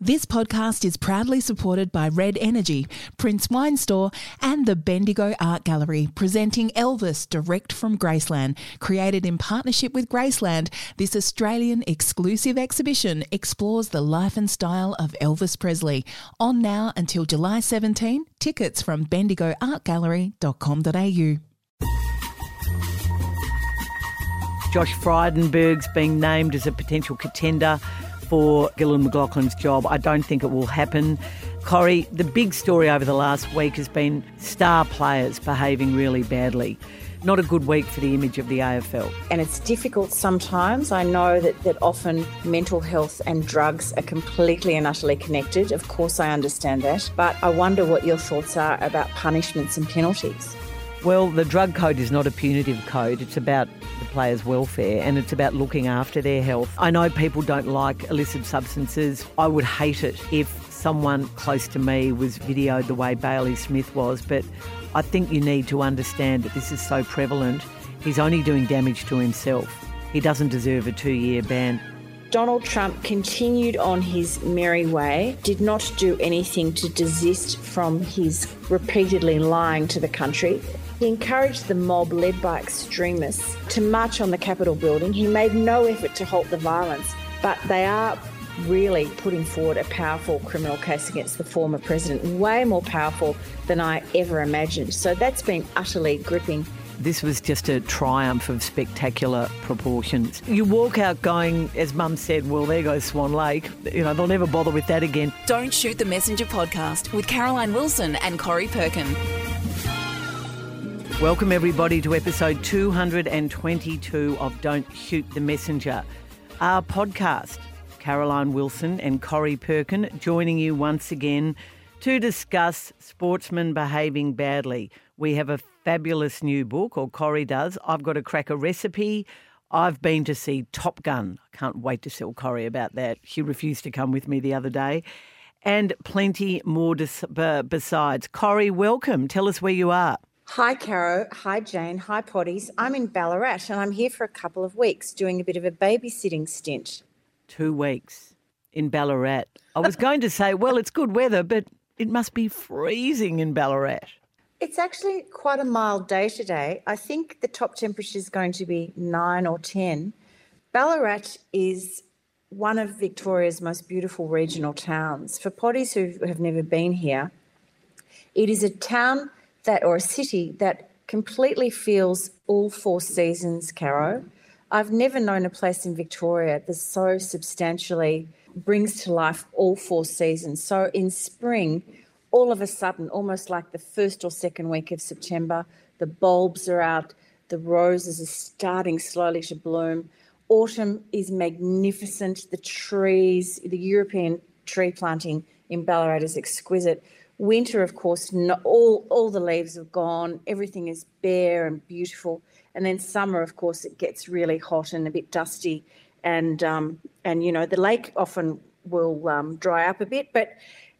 This podcast is proudly supported by Red Energy, Prince Wine Store, and the Bendigo Art Gallery, presenting Elvis direct from Graceland. Created in partnership with Graceland, this Australian exclusive exhibition explores the life and style of Elvis Presley. On now until July 17, tickets from bendigoartgallery.com.au. Josh Frydenberg's being named as a potential contender for Gillon McLachlan's job. I don't think it will happen. Corrie, the big story over the last week has been star players behaving really badly. Not a good week for the image of the AFL. And it's difficult sometimes. I know that, that often mental health and drugs are completely and utterly connected. Of course, I understand that. But I wonder what your thoughts are about punishments and penalties. Well, the drug code is not a punitive code. It's about players' welfare and it's about looking after their health. I know people don't like illicit substances. I would hate it if someone close to me was videoed the way Bailey Smith was, but I think you need to understand that this is so prevalent. He's only doing damage to himself. He doesn't deserve a two year ban. Donald Trump continued on his merry way, did not do anything to desist from his repeatedly lying to the country. He encouraged the mob led by extremists to march on the Capitol building. He made no effort to halt the violence, but they are really putting forward a powerful criminal case against the former president, way more powerful than I ever imagined. So that's been utterly gripping. This was just a triumph of spectacular proportions. You walk out going, as Mum said, well, there goes Swan Lake. You know, they'll never bother with that again. Don't Shoot the Messenger podcast with Caroline Wilson and Corrie Perkin. Welcome, everybody, to episode 222 of Don't Shoot the Messenger, our podcast. Caroline Wilson and Corrie Perkin joining you once again to discuss sportsmen behaving badly. We have a fabulous new book, or Corrie does. I've got a cracker recipe. I've been to see Top Gun. I can't wait to tell Corrie about that. She refused to come with me the other day. And plenty more besides. Corrie, welcome. Tell us where you are. Hi, Caro. Hi, Jane. Hi, Potties. I'm in Ballarat and I'm here for a couple of weeks doing a bit of a babysitting stint. Two weeks in Ballarat. I was going to say, well, it's good weather, but it must be freezing in Ballarat. It's actually quite a mild day today. I think the top temperature is going to be nine or 10. Ballarat is one of Victoria's most beautiful regional towns. For potties who have never been here, it is a town that or a city that completely feels all four seasons, Caro. I've never known a place in Victoria that so substantially brings to life all four seasons. So in spring, all of a sudden, almost like the first or second week of September, the bulbs are out, the roses are starting slowly to bloom. Autumn is magnificent. The trees, the European tree planting in Ballarat is exquisite. Winter, of course, no, all all the leaves have gone. Everything is bare and beautiful. And then summer, of course, it gets really hot and a bit dusty, and um, and you know the lake often will um, dry up a bit. But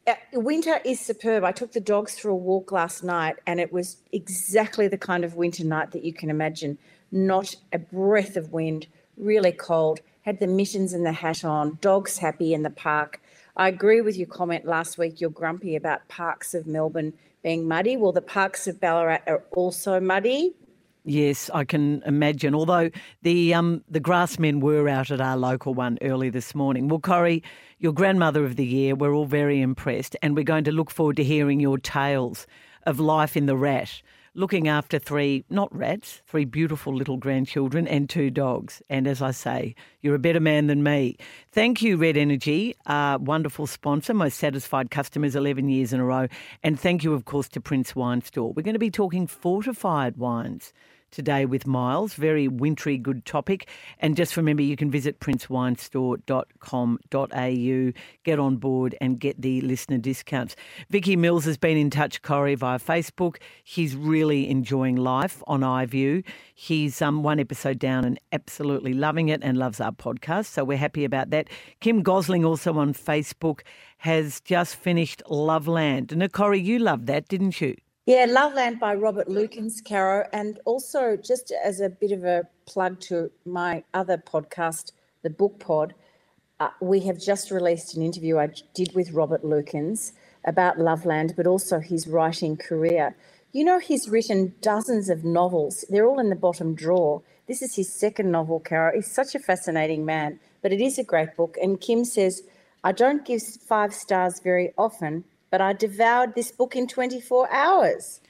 uh, winter is superb. I took the dogs for a walk last night, and it was exactly the kind of winter night that you can imagine. Not a breath of wind, really cold. Had the mittens and the hat on. Dogs happy in the park I agree with your comment last week. You're grumpy about parks of Melbourne being muddy. Well, the parks of Ballarat are also muddy. Yes, I can imagine. Although the um, the grassmen were out at our local one early this morning. Well, Corrie, your grandmother of the year, we're all very impressed, and we're going to look forward to hearing your tales of life in the rat looking after three, not rats, three beautiful little grandchildren and two dogs. And as I say, you're a better man than me. Thank you, Red Energy, wonderful sponsor, most satisfied customers 11 years in a row. And thank you, of course, to Prince Wine Store. We're going to be talking fortified wines today with Miles. Very wintry, good topic. And just remember, you can visit princewinestore.com.au, get on board and get the listener discounts. Vicky Mills has been in touch, Corrie, via Facebook. He's really enjoying life on iView. He's um, one episode down and absolutely loving it and loves our podcast. So we're happy about that. Kim Gosling, also on Facebook, has just finished Loveland. And Corrie, you loved that, didn't you? Yeah, Loveland by Robert Lukins, Caro. And also, just as a bit of a plug to my other podcast, the Book Pod, uh, we have just released an interview I did with Robert Lukins about Loveland, but also his writing career. You know, he's written dozens of novels. They're all in the bottom drawer. This is his second novel, Cara. He's such a fascinating man, but it is a great book. And Kim says, I don't give five stars very often, but I devoured this book in 24 hours.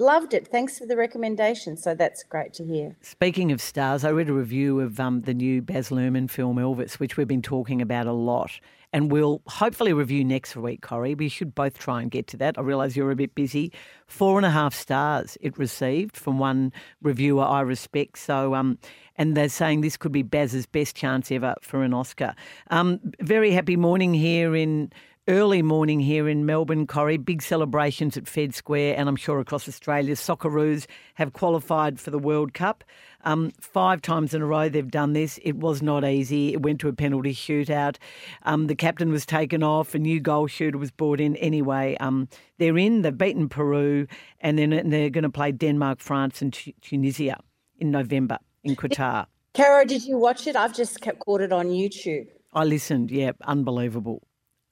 Loved it. Thanks for the recommendation. So that's great to hear. Speaking of stars, I read a review of um, the new Baz Luhrmann film Elvis, which we've been talking about a lot. And we'll hopefully review next week, Corrie. We should both try and get to that. I realise you're a bit busy. Four and a half stars it received from one reviewer I respect. So, um, and they're saying this could be Baz's best chance ever for an Oscar. Um, very happy morning here in early morning here in Melbourne, Corrie. Big celebrations at Fed Square, and I'm sure across Australia. Socceroos have qualified for the World Cup. Um, five times in a row they've done this. It was not easy. It went to a penalty shootout. Um, the captain was taken off. A new goal shooter was brought in. Anyway, um, they're in. They've beaten Peru, and then they're going to play Denmark, France, and Tunisia in November in Qatar. Cara, did you watch it? I've just kept caught it on YouTube. I listened. Yeah, unbelievable.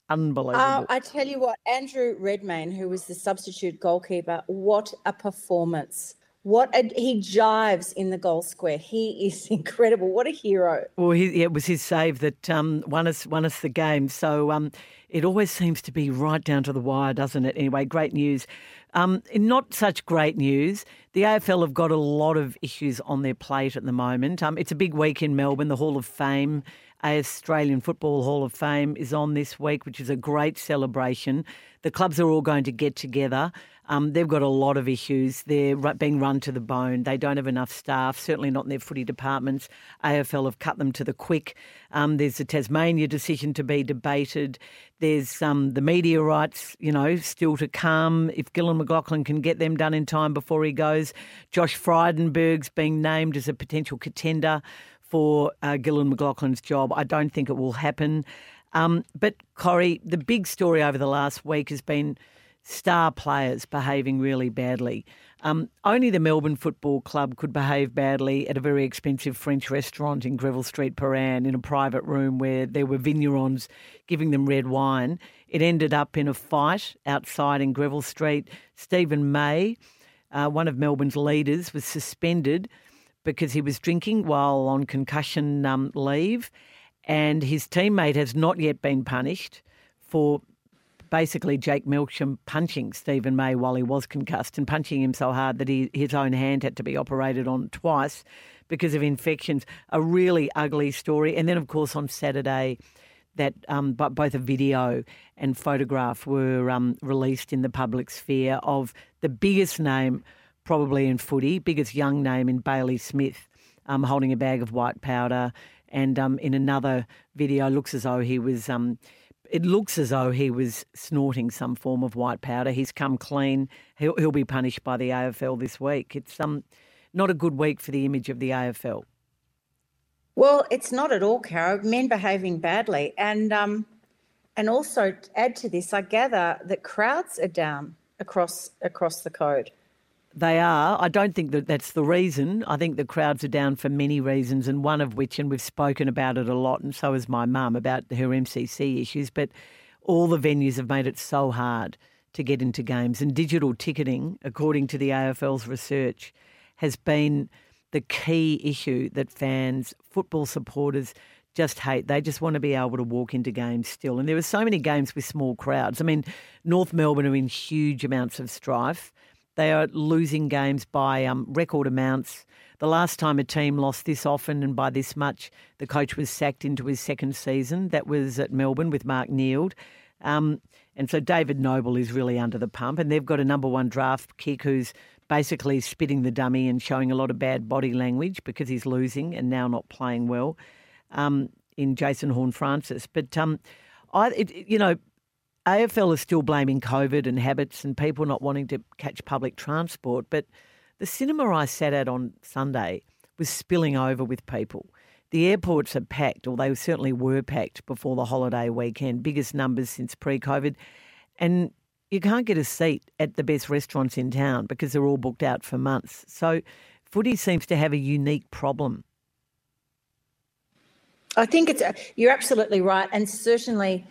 Unbelievable. Uh, I tell you what, Andrew Redmayne, who was the substitute goalkeeper, what a performance. What a, he jives in the goal square. He is incredible. What a hero. Well, he, it was his save that um, won us won us the game. So um, it always seems to be right down to the wire, doesn't it? Anyway, great news. Um, not such great news. The AFL have got a lot of issues on their plate at the moment. Um, it's a big week in Melbourne. The Hall of Fame Australian Football Hall of Fame is on this week, which is a great celebration. The clubs are all going to get together. Um, they've got a lot of issues. They're being run to the bone. They don't have enough staff, certainly not in their footy departments. AFL have cut them to the quick. Um, there's the Tasmania decision to be debated. There's um, the media rights, you know, still to come. If Gillon McLachlan can get them done in time before he goes. Josh Frydenberg's being named as a potential contender for uh, Gillon McLachlan's job. I don't think it will happen. Um, but, Corrie, the big story over the last week has been star players behaving really badly. Um, only the Melbourne Football Club could behave badly at a very expensive French restaurant in Greville Street, Prahran, in a private room where there were vignerons giving them red wine. It ended up in a fight outside in Greville Street. Steven May, uh, one of Melbourne's leaders, was suspended because he was drinking while on concussion um, leave, and his teammate has not yet been punished for basically Jake Melksham punching Steven May while he was concussed and punching him so hard that he, his own hand had to be operated on twice because of infections. A really ugly story. And then, of course, on Saturday, that um, both a video and photograph were um, released in the public sphere of the biggest name probably in footy, biggest young name in Bailey Smith, um, holding a bag of white powder. And um, in another video, looks as though he was. Um, it looks as though he was snorting some form of white powder. He's come clean. He'll, he'll be punished by the AFL this week. It's um, not a good week for the image of the AFL. Well, it's not at all, Caro. Men behaving badly, and um, and also add to this, I gather that crowds are down across across the code. They are. I don't think that that's the reason. I think the crowds are down for many reasons, and one of which, and we've spoken about it a lot, and so has my mum about her MCC issues, but all the venues have made it so hard to get into games. And digital ticketing, according to the AFL's research, has been the key issue that fans, football supporters, just hate. They just want to be able to walk into games still. And there are so many games with small crowds. I mean, North Melbourne are in huge amounts of strife. They are losing games by um, record amounts. The last time a team lost this often and by this much, the coach was sacked into his second season. That was at Melbourne with Mark Neeld. Um, and so David Noble is really under the pump, and they've got a number one draft kick who's basically spitting the dummy and showing a lot of bad body language because he's losing and now not playing well um, in Jason Horne-Francis. But um, I, it, you know, AFL is still blaming COVID and habits and people not wanting to catch public transport, but the cinema I sat at on Sunday was spilling over with people. The airports are packed, or they certainly were packed before the holiday weekend, biggest numbers since pre COVID. And you can't get a seat at the best restaurants in town because they're all booked out for months. So footy seems to have a unique problem I think it's you're absolutely right, and certainly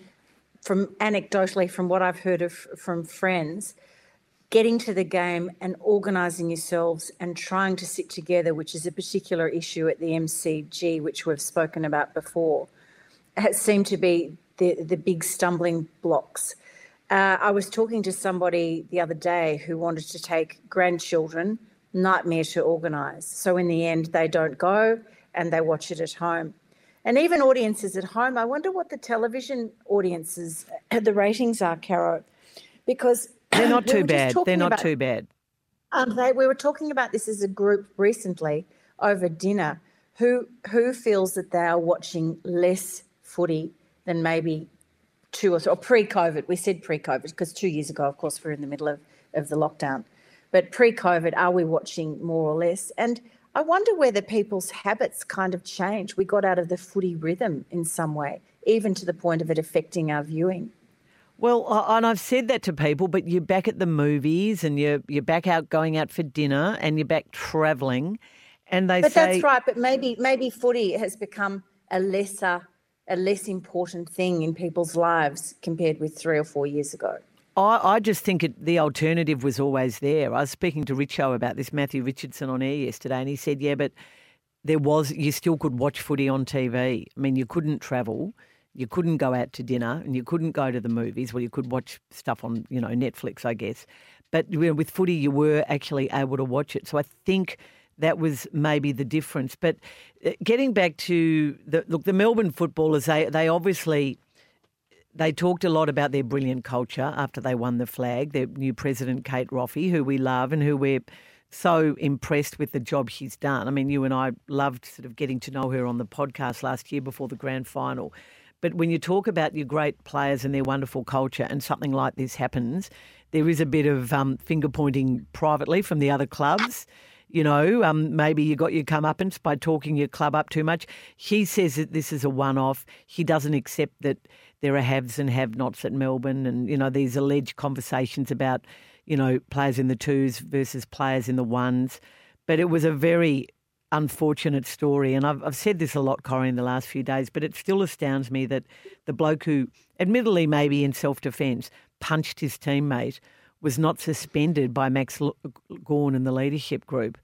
from anecdotally from what I've heard of from friends, getting to the game and organising yourselves and trying to sit together, which is a particular issue at the MCG, which we've spoken about before, has seemed to be the the big stumbling blocks. Uh, I was talking to somebody the other day who wanted to take grandchildren, nightmare to organise. So in the end, they don't go and they watch it at home. And even audiences at home, I wonder what the television audiences, the ratings are, Caro, because they're not too we bad. They're not about, too bad. Um, they, we were talking about this as a group recently over dinner. Who who feels that they are watching less footy than maybe two or, or pre-COVID? We said pre-COVID because two years ago, of course, we we're in the middle of, of the lockdown. But pre-COVID, are we watching more or less? And I wonder whether people's habits kind of change. We got out of the footy rhythm in some way, even to the point of it affecting our viewing. Well, and I've said that to people, but you're back at the movies and you're you're back out going out for dinner and you're back travelling, and they but say. But that's right. But maybe maybe footy has become a lesser a less important thing in people's lives compared with three or four years ago. I, I just think it, the alternative was always there. I was speaking to Richo about this, Matthew Richardson, on air yesterday, and he said, yeah, but there was, you still could watch footy on TV. I mean, you couldn't travel, you couldn't go out to dinner, and you couldn't go to the movies. Well, you could watch stuff on, you know, Netflix, I guess. But with footy, you were actually able to watch it. So I think that was maybe the difference. But uh, getting back to the look, the Melbourne footballers, they they obviously they talked a lot about their brilliant culture after they won the flag. Their new president, Kate Roffey, who we love and who we're so impressed with the job she's done. I mean, you and I loved sort of getting to know her on the podcast last year before the grand final. But when you talk about your great players and their wonderful culture, and something like this happens, there is a bit of um, finger pointing privately from the other clubs. You know, um, maybe you got your comeuppance by talking your club up too much. He says that this is a one off. He doesn't accept that there are haves and have nots at Melbourne, and you know these alleged conversations about you know players in the twos versus players in the ones. But it was a very unfortunate story, and I've, I've said this a lot, Corrie, in the last few days. But it still astounds me that the bloke who, admittedly, maybe in self defence, punched his teammate was not suspended by Max Gawn and the leadership group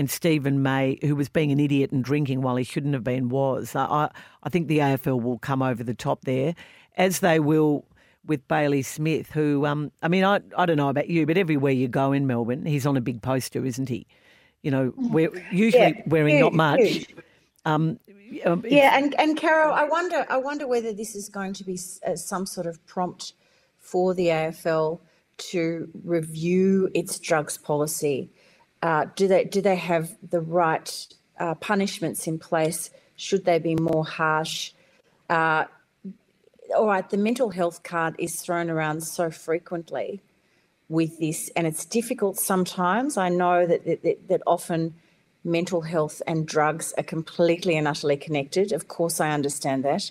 and Steven May, who was being an idiot and drinking while he shouldn't have been, was. I, I think the AFL will come over the top there, as they will with Bailey Smith, who, um, I mean, I, I don't know about you, but everywhere you go in Melbourne, he's on a big poster, isn't he? You know, mm-hmm. we're usually yeah, wearing huge, not much. Um, um, yeah, and and Carol, I wonder, I wonder whether this is going to be uh, some sort of prompt for the AFL to review its drugs policy uh, do they do they have the right uh, punishments in place? Should they be more harsh? Uh, all right, the mental health card is thrown around so frequently with this, and it's difficult sometimes. I know that that, that often mental health and drugs are completely and utterly connected. Of course, I understand that,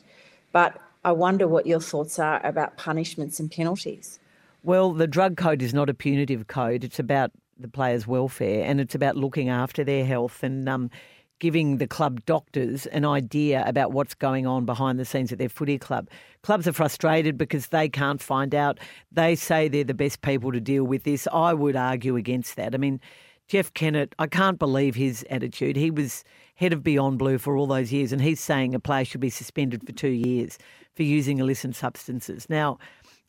but I wonder what your thoughts are about punishments and penalties. Well, the drug code is not a punitive code. It's about the players' welfare, and it's about looking after their health and um, giving the club doctors an idea about what's going on behind the scenes at their footy club. Clubs are frustrated because they can't find out. They say they're the best people to deal with this. I would argue against that. I mean, Jeff Kennett, I can't believe his attitude. He was head of Beyond Blue for all those years, and he's saying a player should be suspended for two years for using illicit substances. Now,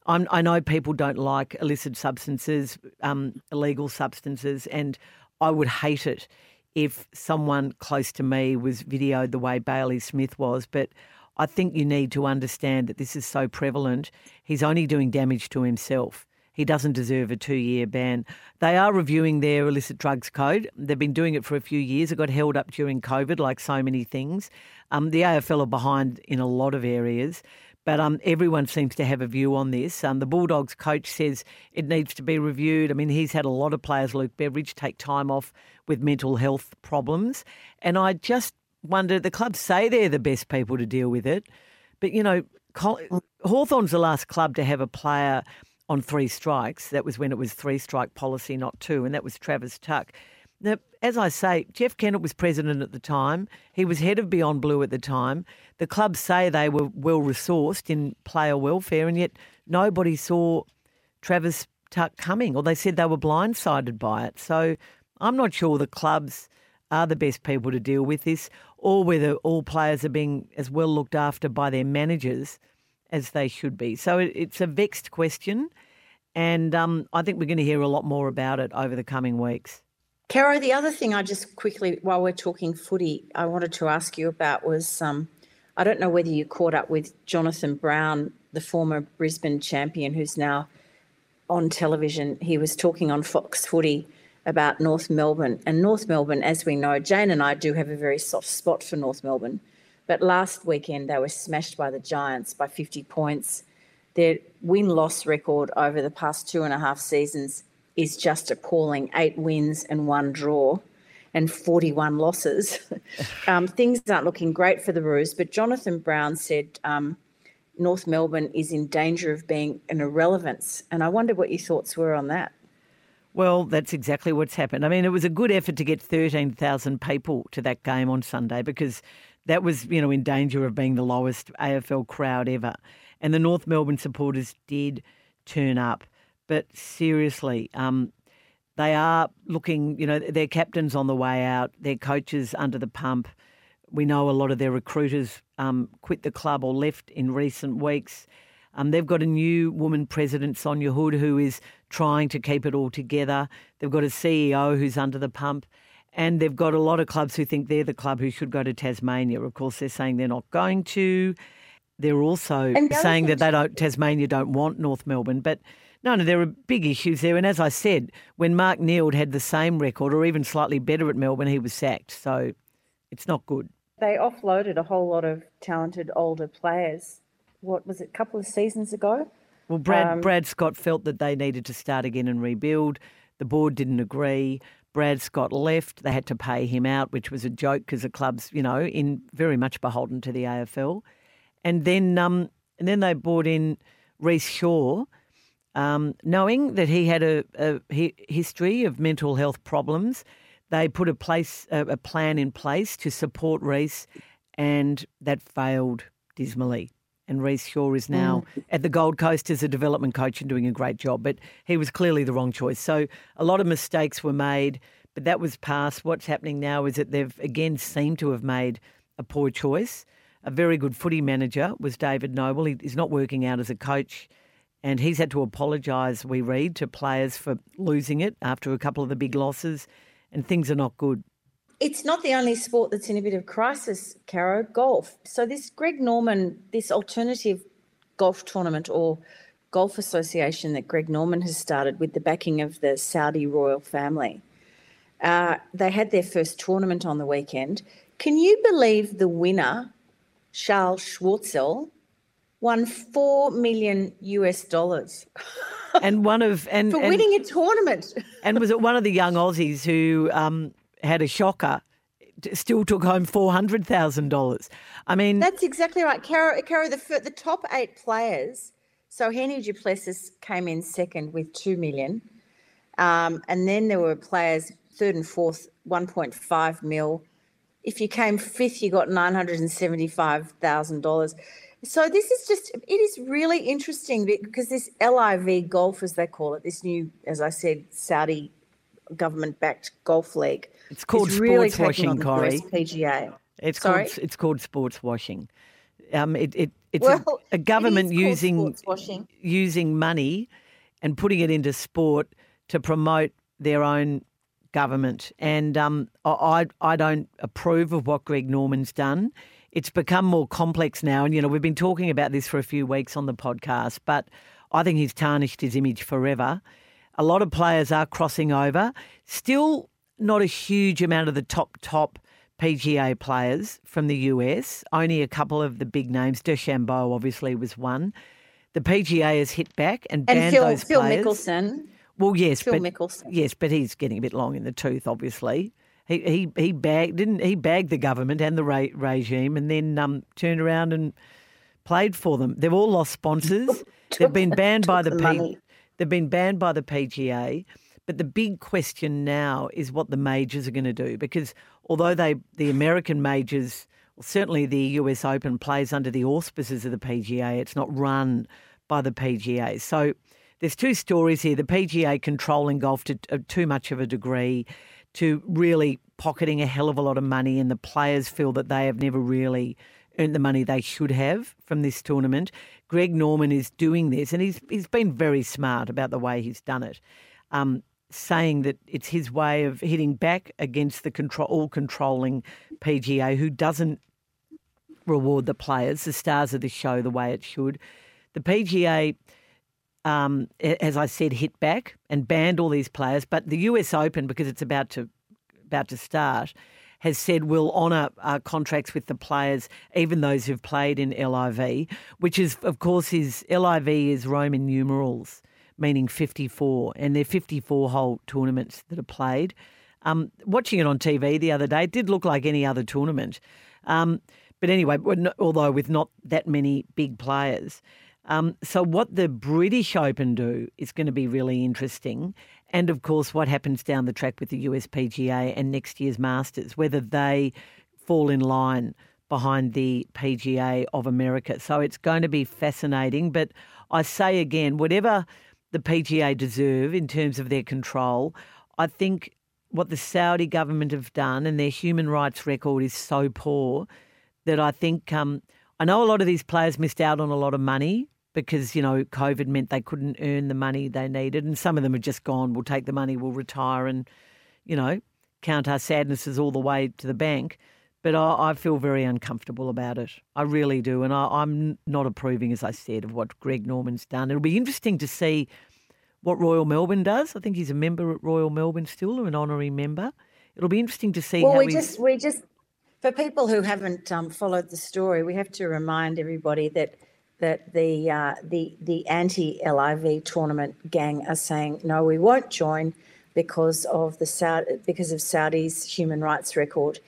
I'm, i know people don't like illicit substances, um, illegal substances, and I would hate it if someone close to me was videoed the way Bailey Smith was. But I think you need to understand that this is so prevalent. He's only doing damage to himself. He doesn't deserve a two year ban. They are reviewing their illicit drugs code. They've been doing it for a few years. It got held up during COVID, like so many things. Um, the AFL are behind in a lot of areas. But um, everyone seems to have a view on this. Um, the Bulldogs coach says it needs to be reviewed. I mean, he's had a lot of players, Luke Beveridge, take time off with mental health problems. And I just wonder the clubs say they're the best people to deal with it. But, you know, Hawthorn's the last club to have a player on three strikes. That was when it was three strike policy, not two, and that was Travis Tuck. Now, as I say, Jeff Kennett was president at the time. He was head of Beyond Blue at the time. The clubs say they were well resourced in player welfare, and yet nobody saw Travis Tuck coming, or they said they were blindsided by it. So I'm not sure the clubs are the best people to deal with this, or whether all players are being as well looked after by their managers as they should be. So it's a vexed question, and um, I think we're going to hear a lot more about it over the coming weeks. Caro, the other thing I just quickly, while we're talking footy, I wanted to ask you about was um, I don't know whether you caught up with Jonathan Brown, the former Brisbane champion, who's now on television. He was talking on Fox Footy about North Melbourne. And North Melbourne, as we know, Jane and I do have a very soft spot for North Melbourne. But last weekend, they were smashed by the Giants by 50 points. Their win loss record over the past two and a half seasons is just appalling eight wins and one draw and 41 losses. um, things aren't looking great for the Roos, but Jonathan Brown said um, North Melbourne is in danger of being an irrelevance. And I wonder what your thoughts were on that. Well, that's exactly what's happened. I mean, it was a good effort to get 13,000 people to that game on Sunday because that was, you know, in danger of being the lowest AFL crowd ever. And the North Melbourne supporters did turn up. But seriously, um, they are looking, you know, their captain's on the way out, their coaches under the pump. We know a lot of their recruiters um, quit the club or left in recent weeks. Um, they've got a new woman president, Sonja Hood, who is trying to keep it all together. They've got a CEO who's under the pump. And they've got a lot of clubs who think they're the club who should go to Tasmania. Of course, they're saying they're not going to. They're also saying that they don't Tasmania don't want North Melbourne. But no, no, there are big issues there. And as I said, when Mark Neeld had the same record or even slightly better at Melbourne, he was sacked. So it's not good. They offloaded a whole lot of talented older players. What was it, a couple of seasons ago? Well, Brad, um, Brad Scott felt that they needed to start again and rebuild. The board didn't agree. Brad Scott left. They had to pay him out, which was a joke because the club's, you know, in very much beholden to the AFL. And then, um, and then they brought in Rhyce Shaw, um, knowing that he had a, a, history of mental health problems, they put a place a, a plan in place to support Rhyce, and that failed dismally. And Rhyce Shaw is now mm. at the Gold Coast as a development coach and doing a great job. But he was clearly the wrong choice. So a lot of mistakes were made, but that was past. What's happening now is that they've again seemed to have made a poor choice. A very good footy manager was David Noble. He, he's not working out as a coach and he's had to apologise, we read, to players for losing it after a couple of the big losses, and things are not good. It's not the only sport that's in a bit of crisis, Caro, golf. So, this Greg Norman, this alternative golf tournament or golf association that Greg Norman has started with the backing of the Saudi royal family, uh, they had their first tournament on the weekend. Can you believe the winner, Charles Schwartzel, won four million US dollars. and one of and for winning a tournament. and was it one of the young Aussies who um, had a shocker? Still took home four hundred thousand dollars. I mean, that's exactly right, Caro. Caro, the the top eight players. So Hennie du Plessis came in second with two million, um, and then there were players third and fourth, one point five mil. If you came fifth, you got nine hundred and seventy-five thousand dollars. So this is just it is really interesting because this LIV golf, as they call it, this new, as I said, Saudi government-backed golf league. It's called sports really washing, Corrie. PGA. It's Sorry? called it's called sports washing. Um, it, it it's well, a, a, government using using money and putting it into sport to promote their own government. And um, I I don't approve of what Greg Norman's done it's become more complex now. And, you know, we've been talking about this for a few weeks on the podcast, but I think he's tarnished his image forever. A lot of players are crossing over. Still not a huge amount of the top, top PGA players from the US. Only a couple of the big names. DeChambeau obviously was one. The PGA has hit back and banned and Phil, those Phil players. Mickelson. Well, yes, Phil but Mickelson. yes, but he's getting a bit long in the tooth, obviously. He he he bagged didn't he bagged the government and the re- regime, and then um, turned around and played for them. They've all lost sponsors. They've been banned by the, P- They've been banned by the PGA. But the big question now is what the majors are going to do because although they the American majors, well, certainly the US Open plays under the auspices of the PGA, it's not run by the PGA. So there's two stories here: the PGA controlling golf to, to too much of a degree, to really pocketing a hell of a lot of money, and the players feel that they have never really earned the money they should have from this tournament. Greg Norman is doing this, and he's he's been very smart about the way he's done it, um, saying that it's his way of hitting back against the control, all controlling PGA, who doesn't reward the players, the stars of the show, the way it should. The PGA. Um, as I said, hit back and banned all these players. But the US Open, because it's about to about to start, has said we'll honour uh, contracts with the players, even those who've played in LIV, which is, of course, is LIV is Roman numerals, meaning 54, and they're 54 hole tournaments that are played. Um, watching it on TV the other day, it did look like any other tournament. Um, but anyway, although with not that many big players. Um, so, what the British Open do is going to be really interesting. And of course, what happens down the track with the USPGA and next year's Masters, whether they fall in line behind the PGA of America. So, it's going to be fascinating. But I say again, whatever the PGA deserve in terms of their control, I think what the Saudi government have done and their human rights record is so poor that I think. Um, I know a lot of these players missed out on a lot of money because, you know, COVID meant they couldn't earn the money they needed. And some of them have just gone, we'll take the money, we'll retire and, you know, count our sadnesses all the way to the bank. But I, I feel very uncomfortable about it. I really do. And I, am not approving, as I said, of what Greg Norman's done. It'll be interesting to see what Royal Melbourne does. I think he's a member at Royal Melbourne still, or an honorary member. It'll be interesting to see well, how we just we just for people who haven't um, followed the story, we have to remind everybody that that the uh, the the anti LIV tournament gang are saying no, we won't join because of the Saudi, because of Saudi's human rights record.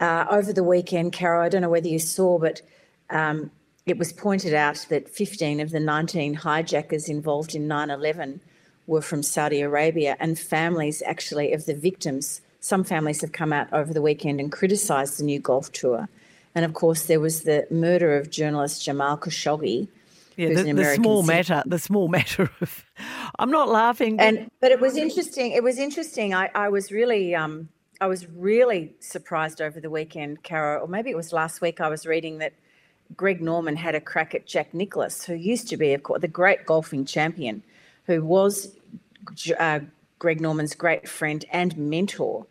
Uh, over the weekend, Caro, I don't know whether you saw, but um, it was pointed out that 15 of the 19 hijackers involved in 9/11 were from Saudi Arabia, and families actually of the victims. Some families have come out over the weekend and criticised the new golf tour and of course, there was the murder of journalist Jamal Khashoggi. Yeah, the, the small matter, the small matter of. I'm not laughing. But... And but it was interesting. It was interesting. I, I was really um, I was really surprised over the weekend, Caro, or maybe it was last week. I was reading that Greg Norman had a crack at Jack Nicklaus, who used to be, of course, the great golfing champion, who was uh, Greg Norman's great friend and mentor.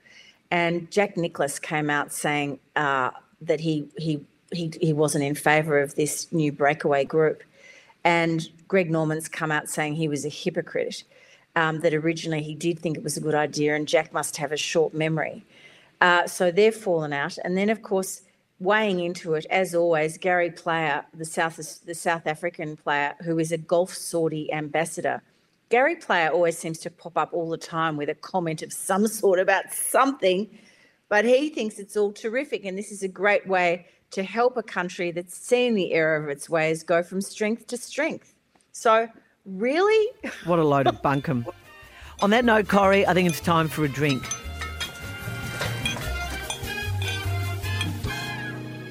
And Jack Nicklaus came out saying, uh, that he he he he wasn't in favour of this new breakaway group, and Greg Norman's come out saying he was a hypocrite. Um, that originally he did think it was a good idea, and Jack must have a short memory. Uh, so they've fallen out, and then of course weighing into it, as always, Gary Player, the South the South African player who is a golf Saudi ambassador. Gary Player always seems to pop up all the time with a comment of some sort about something but he thinks it's all terrific. And this is a great way to help a country that's seen the error of its ways go from strength to strength. So, really? What a load of bunkum. On that note, Corrie, I think it's time for a drink.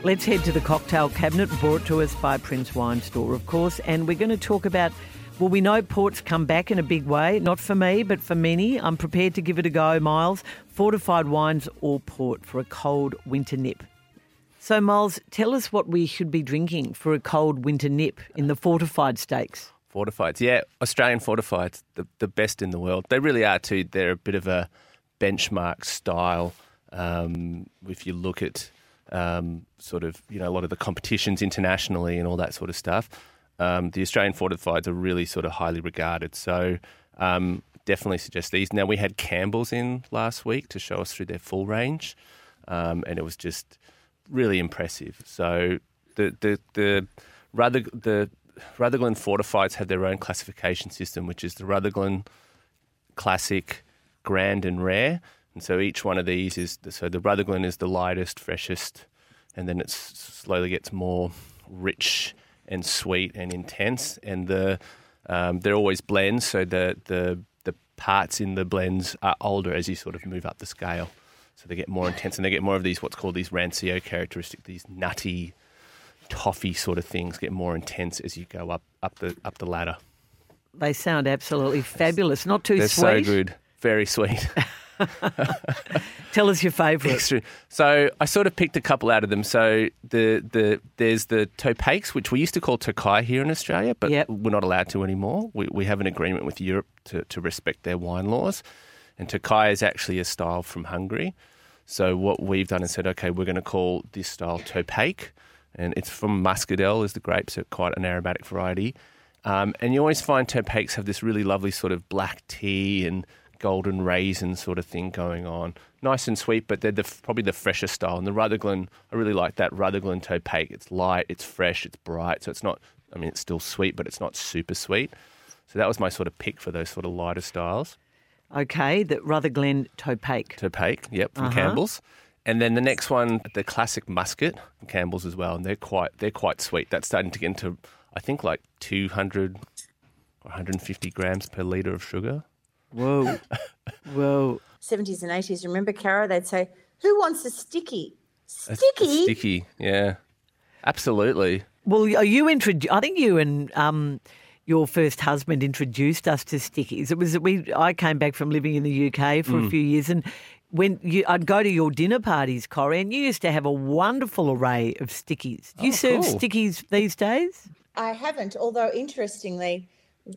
Let's head to the cocktail cabinet brought to us by Prince Wine Store, of course, and we're going to talk about well, we know port's come back in a big way. Not for me, but for many. I'm prepared to give it a go, Miles. Fortified wines or port for a cold winter nip. So, Miles, tell us what we should be drinking for a cold winter nip in the fortified stakes. Fortifieds, yeah, Australian fortifieds, the, the best in the world. They really are too. They're a bit of a benchmark style. Um, if you look at um, sort of, you know, a lot of the competitions internationally and all that sort of stuff um, the Australian fortifieds are really sort of highly regarded. So um, definitely suggest these. Now we had Campbell's in last week to show us through their full range, um, and it was just really impressive. So the the the rather the Rutherglen fortifieds have their own classification system, which is the Rutherglen Classic, Grand, and Rare. And so each one of these is so the Rutherglen is the lightest, freshest, and then it slowly gets more rich and sweet and intense. And the um, they're always blends, so the the the parts in the blends are older as you sort of move up the scale. So they get more intense and they get more of these what's called these rancio characteristic, these nutty, toffee sort of things get more intense as you go up up the up the ladder. They sound absolutely fabulous. Not too They're sweet. so good, very sweet. Tell us your favourite. So I sort of picked a couple out of them. So the the there's the topaques, which we used to call tokay here in Australia, but Yep. we're not allowed to anymore. We we have an agreement with Europe to, to respect their wine laws, and tokai is actually a style from Hungary. So what we've done is said, okay, we're going to call this style topaque, and it's from muscadelle, is the grapes, so quite an aromatic variety. Um, and you always find topaques have this really lovely sort of black tea and golden raisin sort of thing going on. Nice and sweet, but they're the, probably the freshest style. And the Rutherglen, I really like that Rutherglen topaque. It's light, it's fresh, it's bright. So it's not, I mean, it's still sweet, but it's not super sweet. So that was my sort of pick for those sort of lighter styles. Okay, the Rutherglen Topaque. Topaque, yep, from Uh-huh. Campbell's. And then the next one, the classic muscat from Campbell's as well, and they're quite they're quite sweet. That's starting to get into I think like 200 or 150 grams per liter of sugar. Whoa. Whoa. 70s and 80s, remember, Cara? They'd say, Who wants a sticky? Sticky? a sticky, yeah, absolutely. Well, are you introduced? I think you and um, your first husband introduced us to stickies. It was we. I came back from living in the UK for Mm. a few years, and when you, I'd go to your dinner parties, Corrie, and you used to have a wonderful array of stickies. Do you Oh, serve cool. stickies these days? I haven't, although interestingly, w-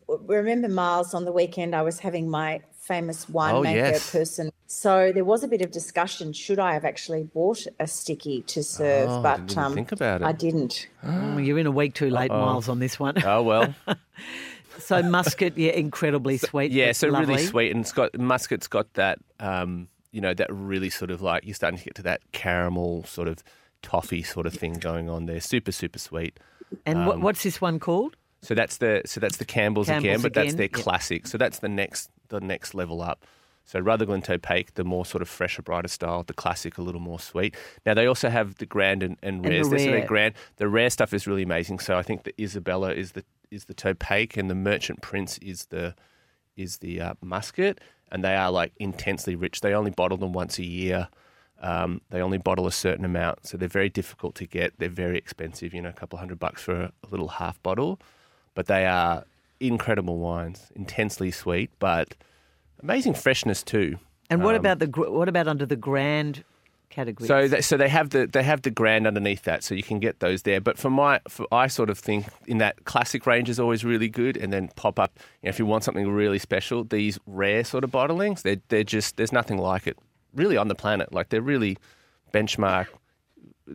remember Miles on the weekend I was having my famous winemaker Oh, yes. person. So there was a bit of discussion should I have actually bought a sticky to serve, Oh, but didn't um, think about it. I didn't. Oh, you're in a week too late, Miles, on this one. Oh well, so muscat, yeah, incredibly sweet. yeah. So lovely. really sweet, and it's got muscat's got that, um, you know, that really sort of like you're starting to get to that caramel sort of toffee sort of thing going on there. Super super sweet. And what, what's this one called? So that's the so that's the Campbell's, again, Campbell's but that's their yep. classic. So that's the next the next level up. So Rutherglen Topaque, the more sort of fresher, brighter style. The classic, a little more sweet. Now they also have the grand and, and the rares. They're rare. grand. The rare stuff is really amazing. So I think the Isabella is the is the Topaque, and the Merchant Prince is the is the uh, muscat, and they are like intensely rich. They only bottle them once a year. Um, they only bottle a certain amount, so they're very difficult to get. They're very expensive, you know, a couple hundred bucks for a, a little half bottle. But they are incredible wines, intensely sweet, but amazing freshness too. And what Um, about the what about under the grand category? So, they, so they have the they have the grand underneath that, so you can get those there. But for my, for, I sort of think in that classic range is always really good, and then pop up. You know, if you want something really special, these rare sort of bottlings, they're they're just there's nothing like it really on the planet. Like they're really benchmark,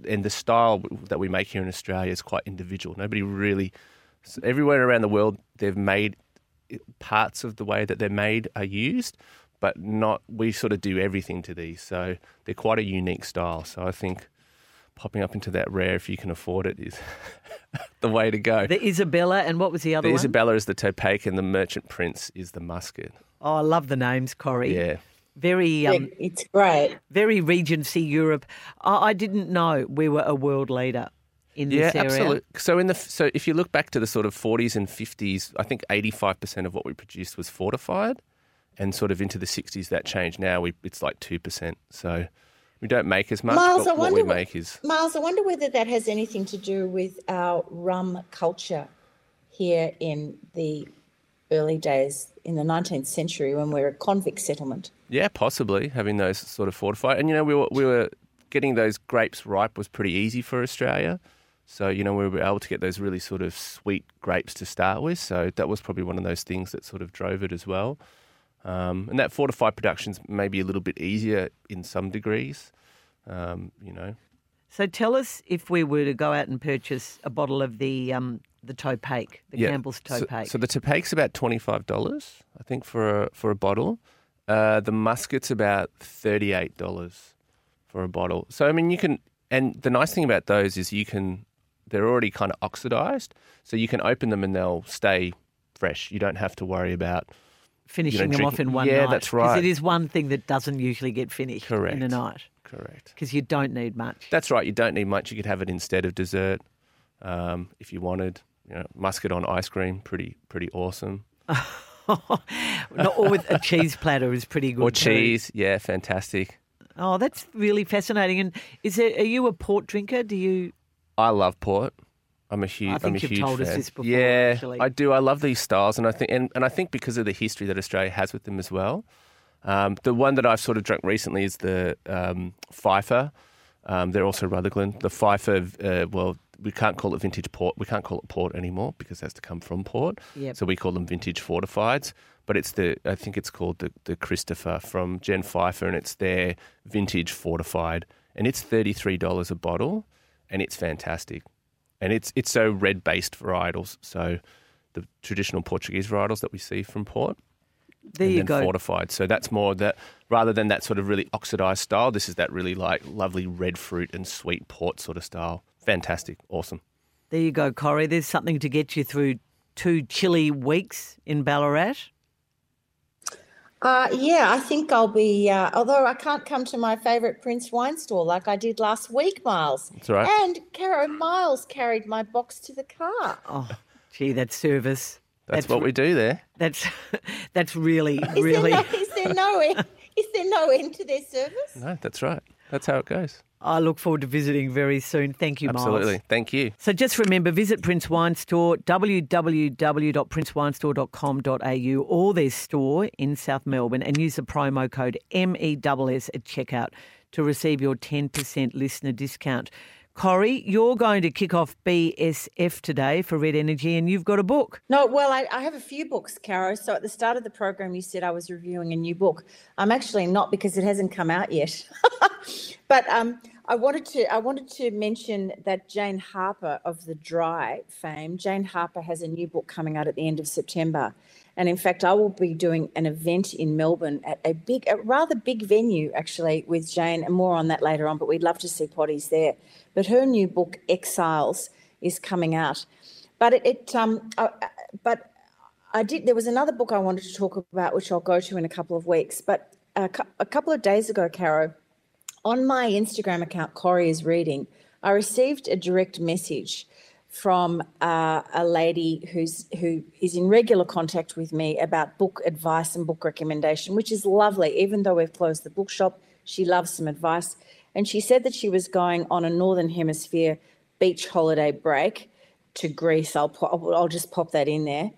and the style that we make here in Australia is quite individual. Nobody really, everywhere around the world, they've made parts of the way that they're made are used, but not we sort of do everything to these. So they're quite a unique style. So I think popping up into that rare, if you can afford it, is the way to go. the Isabella and what was the other The one? Isabella is the Topaque, and the Merchant Prince is the Muscat. Oh, I love the names, Corrie. Yeah. Very, um, it's great. very Regency Europe. I, I didn't know we were a world leader in Yeah, this area. absolutely. So in the so if you look back to the sort of 40s and 50s, I think 85% of what we produced was fortified, and sort of into the 60s that changed. Now we it's like two percent. So we don't make as much, Miles, I but what we wonder make is Miles, I wonder whether that has anything to do with our rum culture here in the early days in the 19th century when we were a convict settlement. yeah, possibly having those sort of fortified. And you know we were we were getting those grapes ripe was pretty easy for Australia. So you know we were able to get those really sort of sweet grapes to start with. So that was probably one of those things that sort of drove it as well. Um, and that fortified production's maybe a little bit easier in some degrees. Um, you know, So tell us if we were to go out and purchase a bottle of the um, the Topaque, the Yeah. Campbell's So, Topaque. so the Topaque's about twenty five dollars, I think, for a for a bottle. Uh, the Muscat's about thirty eight dollars for a bottle. So I mean, you can, and the nice thing about those is you can, they're already kind of oxidized, so you can open them and they'll stay fresh. You don't have to worry about. finishing you know, them off in drinking- one Yeah, night. that's 'Cause right. it is one thing that doesn't usually get finished Correct. in a night Correct. because you don't need much. That's right. You don't need much. You could have it instead of dessert, um, if you wanted. You know, muscat on ice cream, pretty pretty awesome. Not- or with a cheese platter is pretty good. Or too. cheese, yeah, fantastic. Oh, that's really fascinating. And is it? Are you a port drinker? Do you? I love port. I'm a huge. I think am a you've huge told us fan. this before, Yeah, actually. I do. I love these styles, and I think, and, and I think because of the history that Australia has with them as well. Um, the one that I've sort of drunk recently is the um, Pfeiffer. Um, they're also Rutherglen. The Pfeiffer. Uh, well, we can't call it vintage port. We can't call it port anymore because it has to come from port. Yep. So we call them vintage fortifieds. But it's the. I think it's called the the Christopher from Jen Pfeiffer, and it's their vintage fortified, and it's thirty three dollars a bottle, and it's fantastic and it's it's so red based varietals. So the traditional Portuguese varietals that we see from port, There and you then go. fortified. So that's more that rather than that sort of really oxidized style. This is that really like lovely red fruit and sweet port sort of style. Fantastic, awesome. There you go, Corrie. There's something to get you through two chilly weeks in Ballarat. Uh, yeah, I think I'll be, uh, although I can't come to my favourite Prince wine store like I did last week, Miles. That's all right. And Caro Miles carried my box to the car. Oh, gee, that service. That's, what we do there. That's that's really Is, really. there, no, is there no end? Is there no end to their service? No, that's right. That's how it goes. I look forward to visiting very soon. Thank you, Miles. Absolutely. Thank you. So just remember, visit Prince Wine Store, www.princewinestore.com.au or their store in South Melbourne and use the promo code MESS at checkout to receive your 10% listener discount. Corrie, you're going to kick off BSF today for Red Energy and you've got a book. No, well, I, I have a few books, Caro. So at the start of the program, you said I was reviewing a new book. I'm actually not because it hasn't come out yet. but um, I wanted to I wanted to mention that Jane Harper of the Dry fame, Jane Harper has a new book coming out at the end of September. And in fact, I will be doing an event in Melbourne at a big, a rather big venue actually with Jane, and more on that later on. But we'd love to see potties there. But her new book, Exiles, is coming out. But it, it um, uh, but I did. There was another book I wanted to talk about, which I'll go to in a couple of weeks. But a, a couple of days ago, Caro, on my Instagram account, Corrie is reading. I received a direct message from uh, a lady who's who is in regular contact with me about book advice and book recommendation, which is lovely. Even though we've closed the bookshop, she loves some advice, and she said that she was going on a northern hemisphere beach holiday break to Greece. I'll I'll just pop that in there,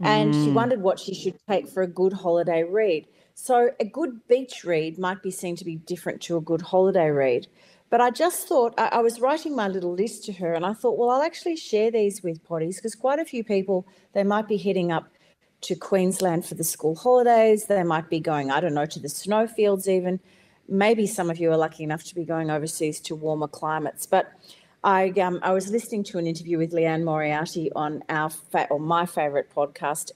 and she wondered what she should take for a good holiday read. So a good beach read might be seen to be different to a good holiday read. But I just thought, I, I was writing my little list to her and I thought, well, I'll actually share these with potties because quite a few people, they might be heading up to Queensland for the school holidays. They might be going, I don't know, to the snowfields even. Maybe some of you are lucky enough to be going overseas to warmer climates. But I, um, I was listening to an interview with Liane Moriarty on our fa- or my favourite podcast,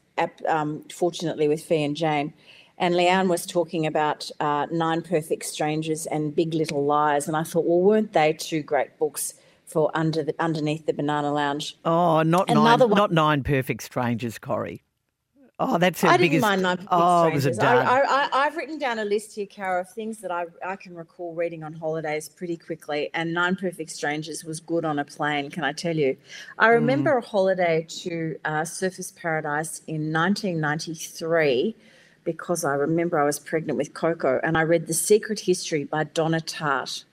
um, fortunately with Fi and Jane, and Liane was talking about uh, Nine Perfect Strangers and Big Little Lies, and I thought, well, weren't they two great books for under the, underneath the Banana Lounge? Oh, not nine, Another one- not nine perfect strangers, Corrie. Oh, that's her I didn't mind Nine Perfect oh, it was Strangers. a dud. I, I, I, I've written down a list here, Caro, of things that I, I can recall reading on holidays pretty quickly, and Nine Perfect Strangers was good on a plane, can I tell you? I Mm. remember a holiday to uh, Surfers Paradise in 1993 because I remember I was pregnant with Coco, and I read The Secret History by Donna Tartt.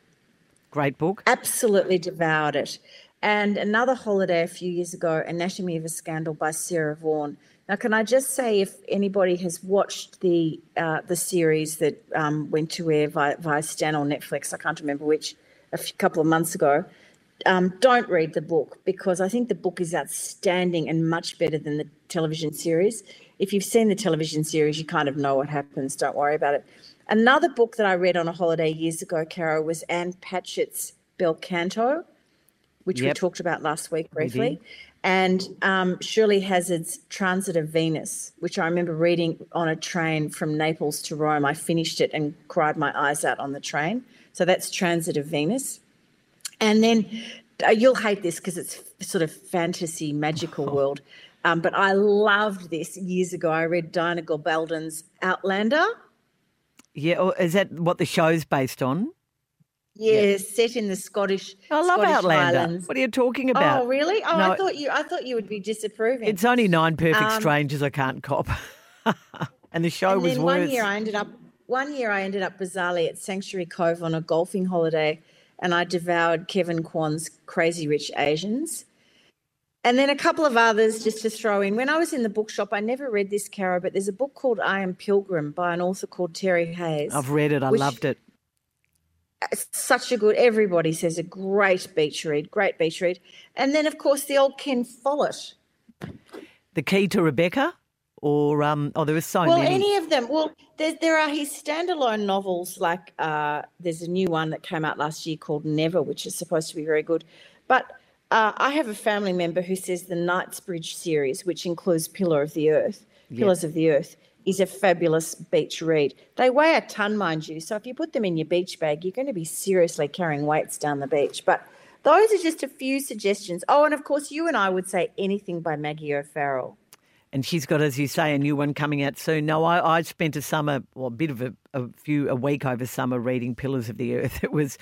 Great book. Absolutely devoured it. And another holiday a few years ago, Anatomy of a Scandal by Sarah Vaughan. Now, can I just say, if anybody has watched the uh, the series that um, went to air via, via Stan or Netflix, I can't remember which, a few, couple of months ago, um, don't read the book because I think the book is outstanding and much better than the television series. If you've seen the television series, you kind of know what happens. Don't worry about it. Another book that I read on a holiday years ago, Caro, was Ann Patchett's Bel Canto, which we talked about last week briefly, and um, Shirley Hazzard's Transit of Venus, which I remember reading on a train from Naples to Rome. I finished it and cried my eyes out on the train. So that's Transit of Venus. And then uh, you'll hate this because it's sort of fantasy, magical world. Um, but I loved this years ago. I read Diana Gabaldon's Outlander. Yeah, or is that what the show's based on? Yeah, set in the Scottish. I love Scottish Outlander. Highlands. What are you talking about? Oh, really? Oh, No, I thought you. I thought you would be disapproving. It's only nine perfect Um, strangers I can't cop. and the show and was then worse. one year I ended up one year I ended up bizarrely at Sanctuary Cove on a golfing holiday, and I devoured Kevin Kwan's Crazy Rich Asians. And then a couple of others just to throw in. When I was in the bookshop, I never read this, Caro, but there's a book called I Am Pilgrim by an author called Terry Hayes. I've read it. I loved it. It's such a good, everybody says a great beach read, great beach read. And then, of course, the old Ken Follett. The Key to Rebecca, or um, oh, there was so Well, many. any of them. Well, there, there are his standalone novels. Like uh, there's a new one that came out last year called Never, which is supposed to be very good. But uh, I have a family member who says the Kingsbridge series, which includes Pillar of the Earth, Pillars of the Earth, is a fabulous beach read. They weigh a ton, mind you. So if you put them in your beach bag, you're going to be seriously carrying weights down the beach. But those are just a few suggestions. Oh, and of course, you and I would say anything by Maggie O'Farrell. and she's got, as you say, a new one coming out soon. No, I, I spent a summer, well, a bit of a, a few, a week over summer reading Pillars of the Earth. It was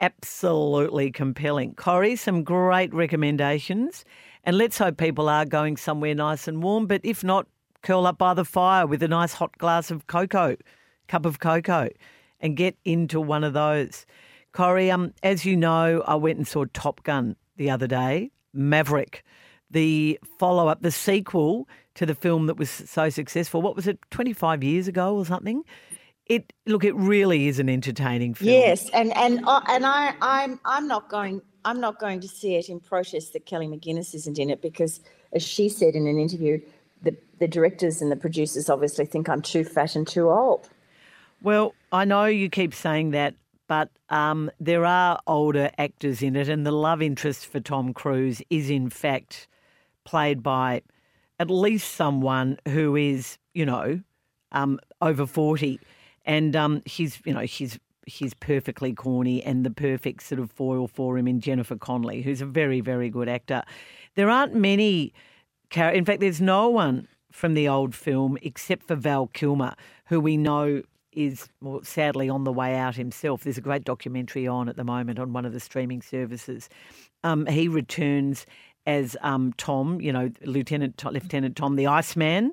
absolutely compelling. Corrie, some great recommendations. And let's hope people are going somewhere nice and warm. But if not, curl up by the fire with a nice hot glass of cocoa, cup of cocoa, and get into one of those. Corrie, um, as you know, I went and saw Top Gun the other day, Maverick, the follow up, the sequel to the film that was so successful. What was it, 25 years ago or something? It look, it really is an entertaining film. Yes, and and uh, and I I'm I'm not going I'm not going to see it in protest that Kelly McGillis isn't in it because, as she said in an interview, the the directors and the producers obviously think I'm too fat and too old. Well, I know you keep saying that, but um, there are older actors in it, and the love interest for Tom Cruise is, in fact, played by at least someone who is, you know, um, over 40. And um, you know, she's she's perfectly corny and the perfect sort of foil for him in Jennifer Connelly, who's a very, very good actor. There aren't many, in fact, there's no one from the old film except for Val Kilmer, who we know is well, sadly on the way out himself. There's a great documentary on at the moment on one of the streaming services. Um, he returns as um, Tom, you know, Lieutenant Lieutenant Tom, the Iceman.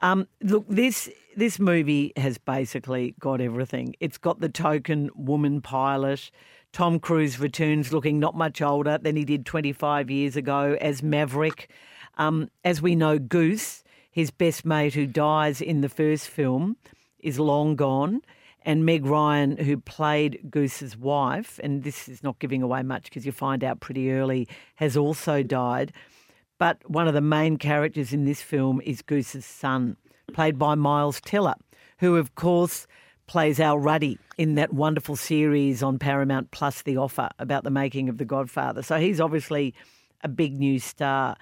Um, look, this this movie has basically got everything. It's got the token woman pilot. Tom Cruise returns looking not much older than he did 25 years ago as Maverick. Um, as we know, Goose, his best mate who dies in the first film, is long gone. And Meg Ryan, who played Goose's wife, and this is not giving away much because you find out pretty early, has also died. But one of the main characters in this film is Goose's son, played by Miles Teller, who, of course, plays Al Ruddy in that wonderful series on Paramount Plus, The Offer, about the making of The Godfather. So he's obviously a big new star.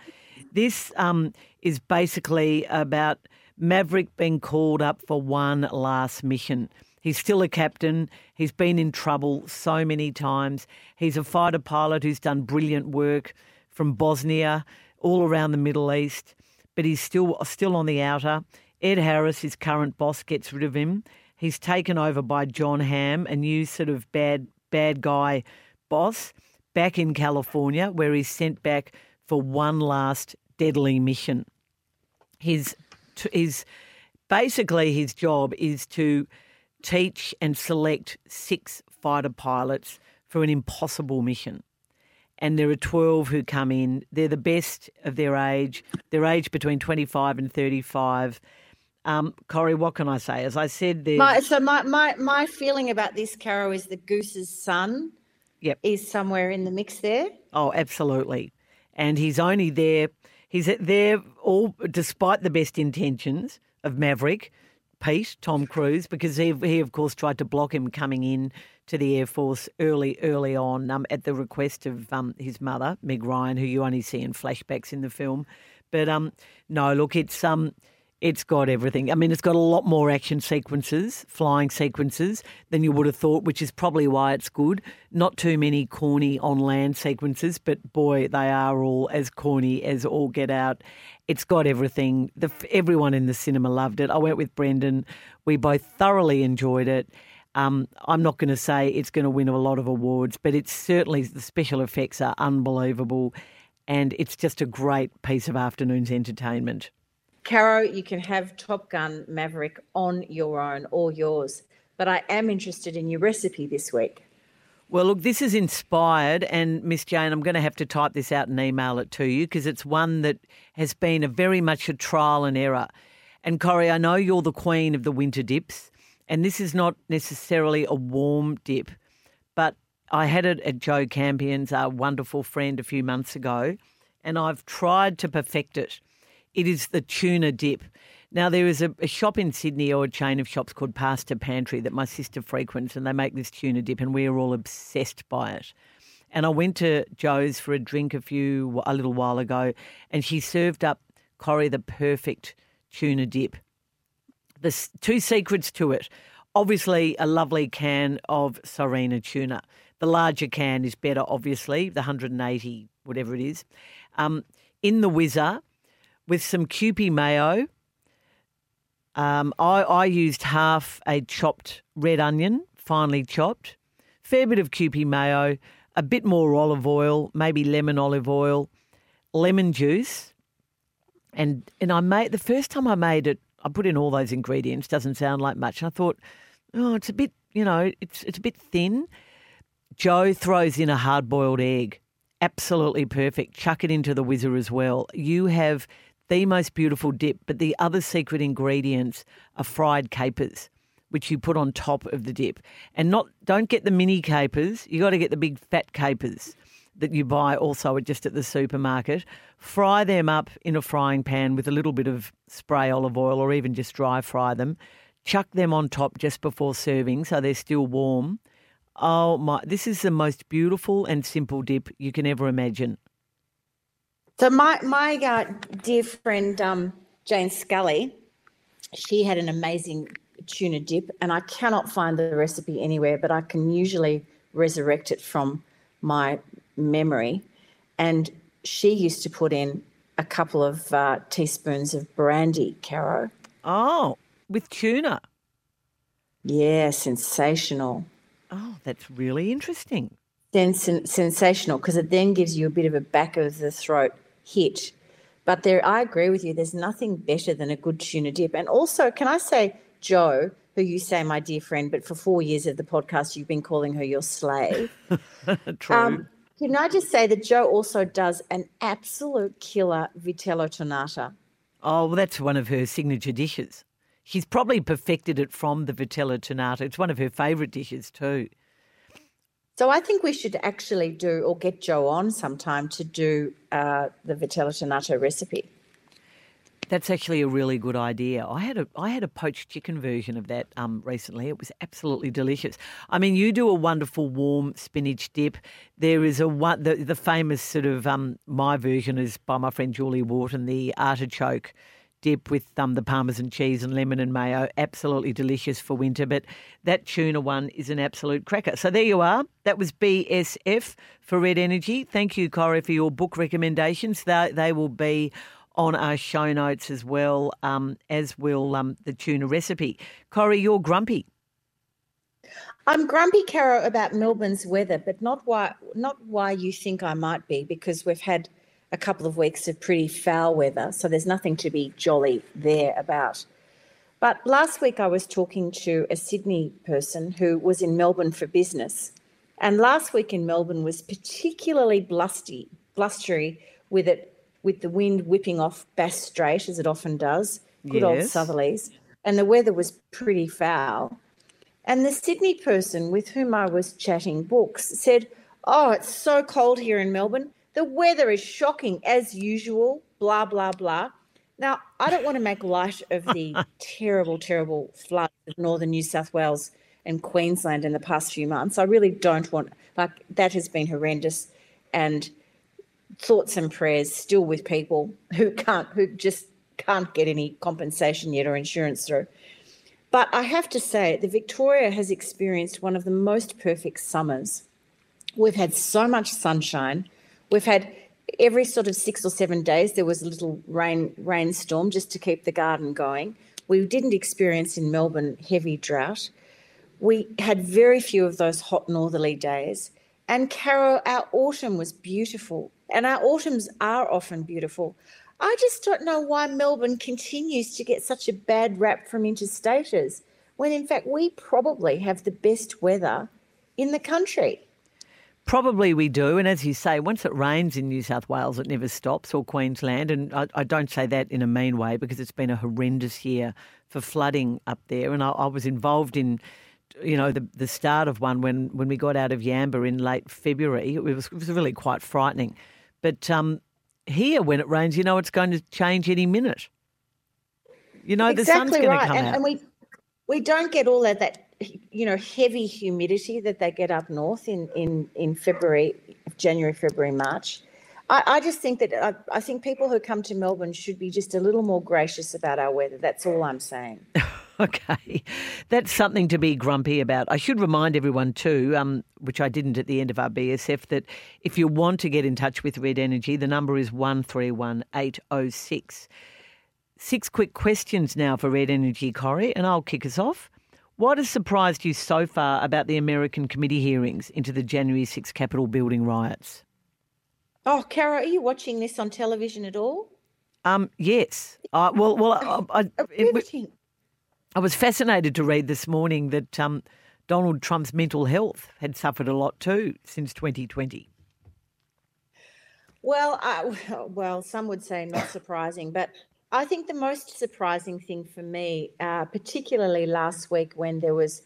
This um, is basically about Maverick being called up for one last mission. He's still a captain. He's been in trouble so many times. He's a fighter pilot who's done brilliant work from Bosnia, all around the Middle East, but he's still still on the outer. Ed Harris, his current boss, gets rid of him. He's taken over by Jon Hamm, a new sort of bad bad guy boss, back in California, where he's sent back for one last deadly mission. His his basically his job is to teach and select six fighter pilots for an impossible mission. And there are 12 who come in. They're the best of their age. They're aged between 25 and 35. Um, Corrie, what can I say? As I said, My, so my, my my feeling about this, Caro, is the Goose's son Yep. is somewhere in the mix there. Oh, absolutely. And he's only there. He's there all despite the best intentions of Maverick, Pete, Tom Cruise, because he, he of course tried to block him coming in to the Air Force early, early on um, at the request of um, his mother, Meg Ryan, who you only see in flashbacks in the film. But um, no, look, it's um, it's got everything. I mean, it's got a lot more action sequences, flying sequences than you would have thought, which is probably why it's good. Not too many corny on land sequences, but boy, they are all as corny as all get out. It's got everything. The, everyone in the cinema loved it. I went with Brendan. We both thoroughly enjoyed it. Um, I'm not going to say it's going to win a lot of awards, but it's certainly the special effects are unbelievable, and it's just a great piece of afternoon's entertainment. Caro, you can have Top Gun Maverick on your own, or yours. But I am interested in your recipe this week. Well, look, this is inspired, and Miss Jane, I'm going to have to type this out and email it to you because it's one that has been a very much a trial and error. And Corrie, I know you're the queen of the winter dips, and this is not necessarily a warm dip, but I had it at Joe Campion's, our wonderful friend, a few months ago, and I've tried to perfect it. It is the tuna dip. Now, there is a, a, shop in Sydney or a chain of shops called Pasta Pantry that my sister frequents, and they make this tuna dip, and we are all obsessed by it. And I went to Joe's for a drink a few a little while ago, and she served up Corrie the perfect tuna dip. There's two secrets to it. Obviously, a lovely can of Sirena tuna. The larger can is better, obviously, the 180, whatever it is. Um, in the whizzer, with some Kewpie mayo, um, I, I used half a chopped red onion, finely chopped, fair bit of Kewpie mayo, a bit more olive oil, maybe lemon olive oil, lemon juice, and and I made the first time I made it, I put in all those ingredients. Doesn't sound like much. And I thought, oh, it's a bit, you know, it's it's a bit thin. Joe throws in a hard boiled egg. Absolutely perfect. Chuck it into the whizzer as well. You have the most beautiful dip, but the other secret ingredients are fried capers, which you put on top of the dip. And not don't get the mini capers, you got to get the big fat capers that you buy also just at the supermarket. Fry them up in a frying pan with a little bit of spray olive oil or even just dry fry them. Chuck them on top just before serving so they're still warm. Oh my, this is the most beautiful and simple dip you can ever imagine. So my my uh, dear friend um, Jane Scully, she had an amazing tuna dip, and I cannot find the recipe anywhere, but I can usually resurrect it from my memory. And she used to put in a couple of uh, teaspoons of brandy, Caro. Oh, with tuna. Yeah, sensational. Oh, that's really interesting. Then sen- sensational because it then gives you a bit of a back of the throat hit. But there, I agree with you. There's nothing better than a good tuna dip. And also, can I say, Joe, who you say my dear friend, but for four years of the podcast, you've been calling her your slave. True. Um, can I just say that Joe also does an absolute killer vitello tonnato? Oh, well, that's one of her signature dishes. She's probably perfected it from the vitello tonnato. It's one of her favourite dishes too. So I think we should actually do, or get Joe on sometime to do uh, the vitello tonnato recipe. That's actually a really good idea. I had a I had a poached chicken version of that um, recently. It was absolutely delicious. I mean, you do a wonderful warm spinach dip. There is a one the, the famous sort of um, my version is by my friend Julie Wharton, the artichoke dip with um, the parmesan cheese and lemon and mayo. Absolutely delicious for winter. But that tuna one is an absolute cracker. So there you are. That was BSF for Red Energy. Thank you, Corrie, for your book recommendations. They, they will be on our show notes as well, um, as will um, the tuna recipe. Corrie, you're grumpy. I'm grumpy, Caro, about Melbourne's weather, but not why not why you think I might be, because we've had a couple of weeks of pretty foul weather, so there's nothing to be jolly there about. But last week I was talking to a Sydney person who was in Melbourne for business, and last week in Melbourne was particularly blustery, blustery with it with the wind whipping off Bass Strait as it often does, good yes. old southerlies, and the weather was pretty foul. And the Sydney person with whom I was chatting books said, Oh, it's so cold here in Melbourne. The weather is shocking as usual, blah, blah, blah. Now, I don't want to make light of the terrible, terrible floods of northern New South Wales and Queensland in the past few months. I really don't want, like, that has been horrendous. And thoughts and prayers still with people who can't, who just can't get any compensation yet or insurance through. But I have to say, the Victoria has experienced one of the most perfect summers. We've had so much sunshine. We've had every sort of six or seven days there was a little rain rainstorm just to keep the garden going. We didn't experience in Melbourne heavy drought. We had very few of those hot northerly days. And Caro, our autumn was beautiful. And our autumns are often beautiful. I just don't know why Melbourne continues to get such a bad rap from interstaters when in fact we probably have the best weather in the country. Probably we do. And as you say, once it rains in New South Wales, it never stops, or Queensland. And I, I don't say that in a mean way because it's been a horrendous year for flooding up there. And I, I was involved in you know, the, the start of one when, when we got out of Yamba in late February. It was, it was really quite frightening. But um, here, when it rains, you know it's going to change any minute. You know, exactly the sun's going right. to come and, out. And we, we don't get all of that, you know, heavy humidity that they get up north in, in, in February, January, February, March. I, I just think that I, I think people who come to Melbourne should be just a little more gracious about our weather. That's all I'm saying. Okay, that's something to be grumpy about. I should remind everyone too, um, which I didn't at the end of our BSF, that if you want to get in touch with Red Energy, the number is one three one eight zero six. Six quick questions now for Red Energy, Corrie, and I'll kick us off. What has surprised you so far about the American committee hearings into the January 6 Capitol building riots? Oh, Caro, are you watching this on television at all? Um, yes. Uh, well, well, I, I, it. I was fascinated to read this morning that um, Donald Trump's mental health had suffered a lot too since 2020. Well, well, some would say not surprising, but I think the most surprising thing for me, uh, particularly last week when there was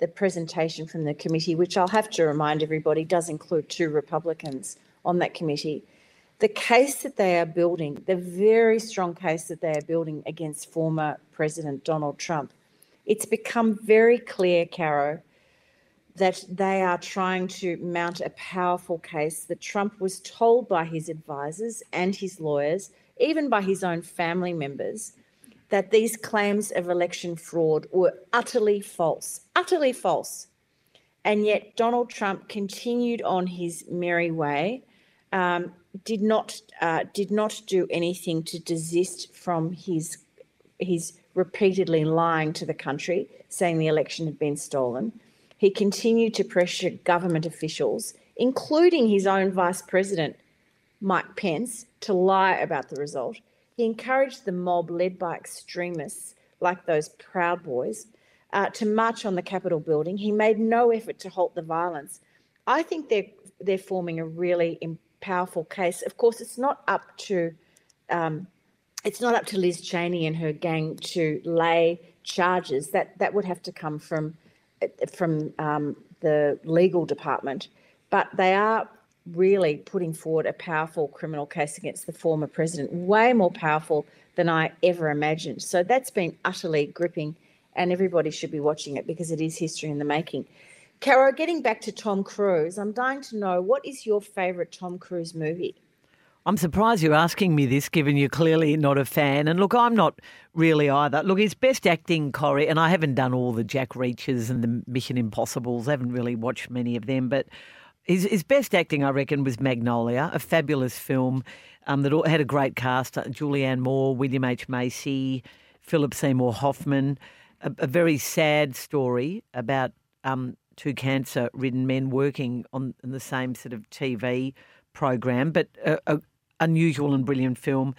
the presentation from the committee, which I'll have to remind everybody does include two Republicans on that committee, the case that they are building, the very strong case that they are building against former President Donald Trump, it's become very clear, Caro, that they are trying to mount a powerful case that Trump was told by his advisors and his lawyers, even by his own family members, that these claims of election fraud were utterly false, utterly false. And yet Donald Trump continued on his merry way, um, did not uh, did not do anything to desist from his his repeatedly lying to the country, saying the election had been stolen. He continued to pressure government officials, including his own vice president, Mike Pence, to lie about the result. He encouraged the mob led by extremists like those Proud Boys uh, to march on the Capitol building. He made no effort to halt the violence. I think they're they're forming a really powerful case. Of course, it's not up to um, it's not up to Liz Cheney and her gang to lay charges. That that would have to come from from um, the legal department. But they are really putting forward a powerful criminal case against the former president, way more powerful than I ever imagined. So that's been utterly gripping, and everybody should be watching it because it is history in the making. Caro, getting back to Tom Cruise, I'm dying to know what is your favourite Tom Cruise movie? I'm surprised you're asking me this, given you're clearly not a fan. And look, I'm not really either. Look, his best acting, Corrie, and I haven't done all the Jack Reachers and the Mission Impossibles. I haven't really watched many of them, but his, his best acting, I reckon, was Magnolia, a fabulous film um, that had a great cast: uh, Julianne Moore, William H Macy, Philip Seymour Hoffman. A, a very sad story about um, two cancer ridden men working on in the same sort of TV program, but a, a unusual and brilliant film.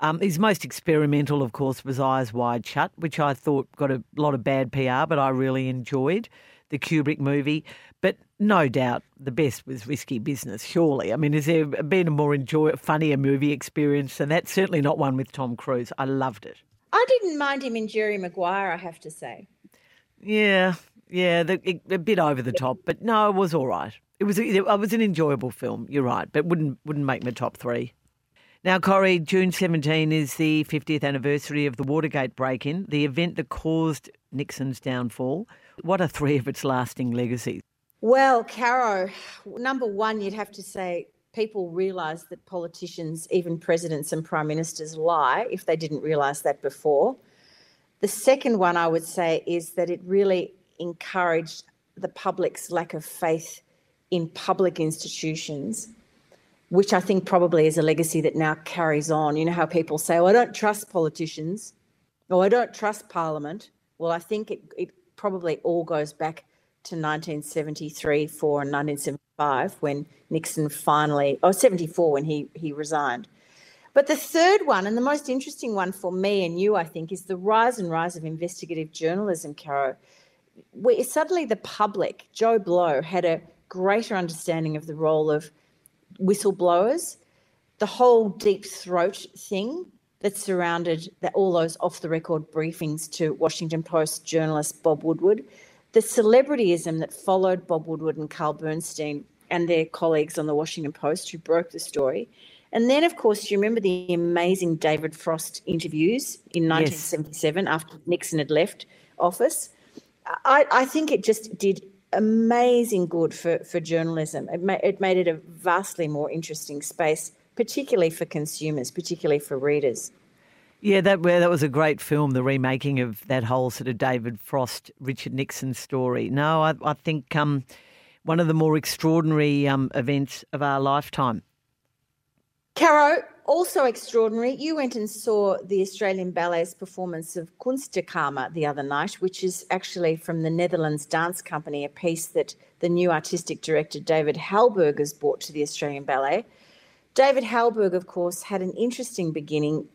Um, his most experimental, of course, was Eyes Wide Shut, which I thought got a lot of bad PR, but I really enjoyed the Kubrick movie. But no doubt the best was Risky Business, surely. I mean, has there been a more enjoy, funnier movie experience than that? Certainly not one with Tom Cruise. I loved it. I didn't mind him in Jerry Maguire, I have to say. Yeah, yeah, the, a bit over the top, but no, it was all right. It was it was an enjoyable film. You're right, but wouldn't wouldn't make my top three. Now, Corrie, June 17 is the 50th anniversary of the Watergate break-in, the event that caused Nixon's downfall. What are three of its lasting legacies? Well, Caro, number one, you'd have to say people realise that politicians, even presidents and prime ministers, lie if they didn't realise that before. The second one I would say is that it really encouraged the public's lack of faith in public institutions, which I think probably is a legacy that now carries on. You know how people say, oh, I don't trust politicians or I don't trust Parliament. Well, I think it, it probably all goes back to 1973, 4, and 1975 when Nixon finally, or 74 when he, he resigned. But the third one, and the most interesting one for me and you, I think, is the rise and rise of investigative journalism, Caro. Where suddenly the public, Joe Blow, had a greater understanding of the role of whistleblowers, the whole deep throat thing that surrounded the, all those off the record briefings to Washington Post journalist Bob Woodward, the celebrityism that followed Bob Woodward and Carl Bernstein and their colleagues on the Washington Post who broke the story. And then, of course, you remember the amazing David Frost interviews in 1977 yes. after Nixon had left office. I, I, think it just did amazing good for, for journalism. It, ma- it made it a vastly more interesting space, particularly for consumers, particularly for readers. Yeah, that that was a great film, the remaking of that whole sort of David Frost, Richard Nixon story. No, I, I think um, one of the more extraordinary um, events of our lifetime. Caro, also extraordinary, you went and saw the Australian Ballet's performance of Kunstkamer the other night, which is actually from the Netherlands Dance Company, a piece that the new artistic director David Hallberg has brought to the Australian Ballet. David Hallberg, of course, had an interesting beginning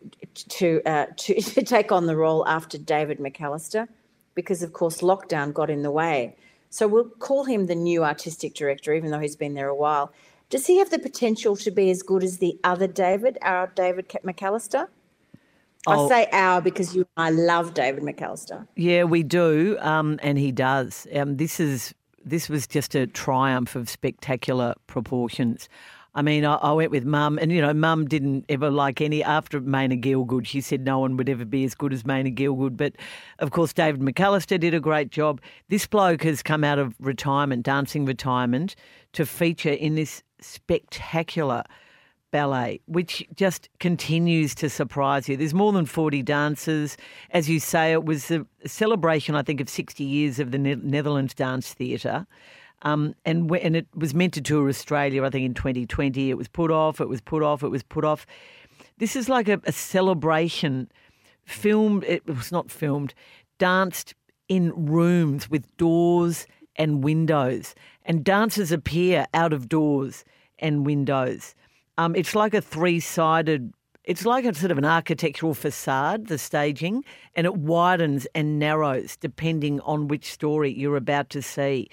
to, uh, to, to take on the role after David McAllister, because, of course, lockdown got in the way. So we'll call him the new artistic director, even though he's been there a while. Does he have the potential to be as good as the other David, our David McAllister? Oh. I say our because you I love David McAllister. Yeah, we do, um, and he does. Um, this is this was just a triumph of spectacular proportions. I mean, I, I went with mum, and you know, mum didn't ever like any after Maina Gielgud. She said no one would ever be as good as Maina Gielgud. But of course, David McAllister did a great job. This bloke has come out of retirement, dancing retirement, to feature in this spectacular ballet, which just continues to surprise you. There's more than 40 dancers. As you say, it was a celebration, I think, of 60 years of the Netherlands Dance Theatre. Um, and, and it was meant to tour Australia, I think, in 2020. It was put off, it was put off, it was put off. This is like a, a celebration filmed, it was not filmed, danced in rooms with doors and windows. And dancers appear out of doors and windows. Um, it's like a three sided it's like a sort of an architectural facade, the staging, and it widens and narrows depending on which story you're about to see.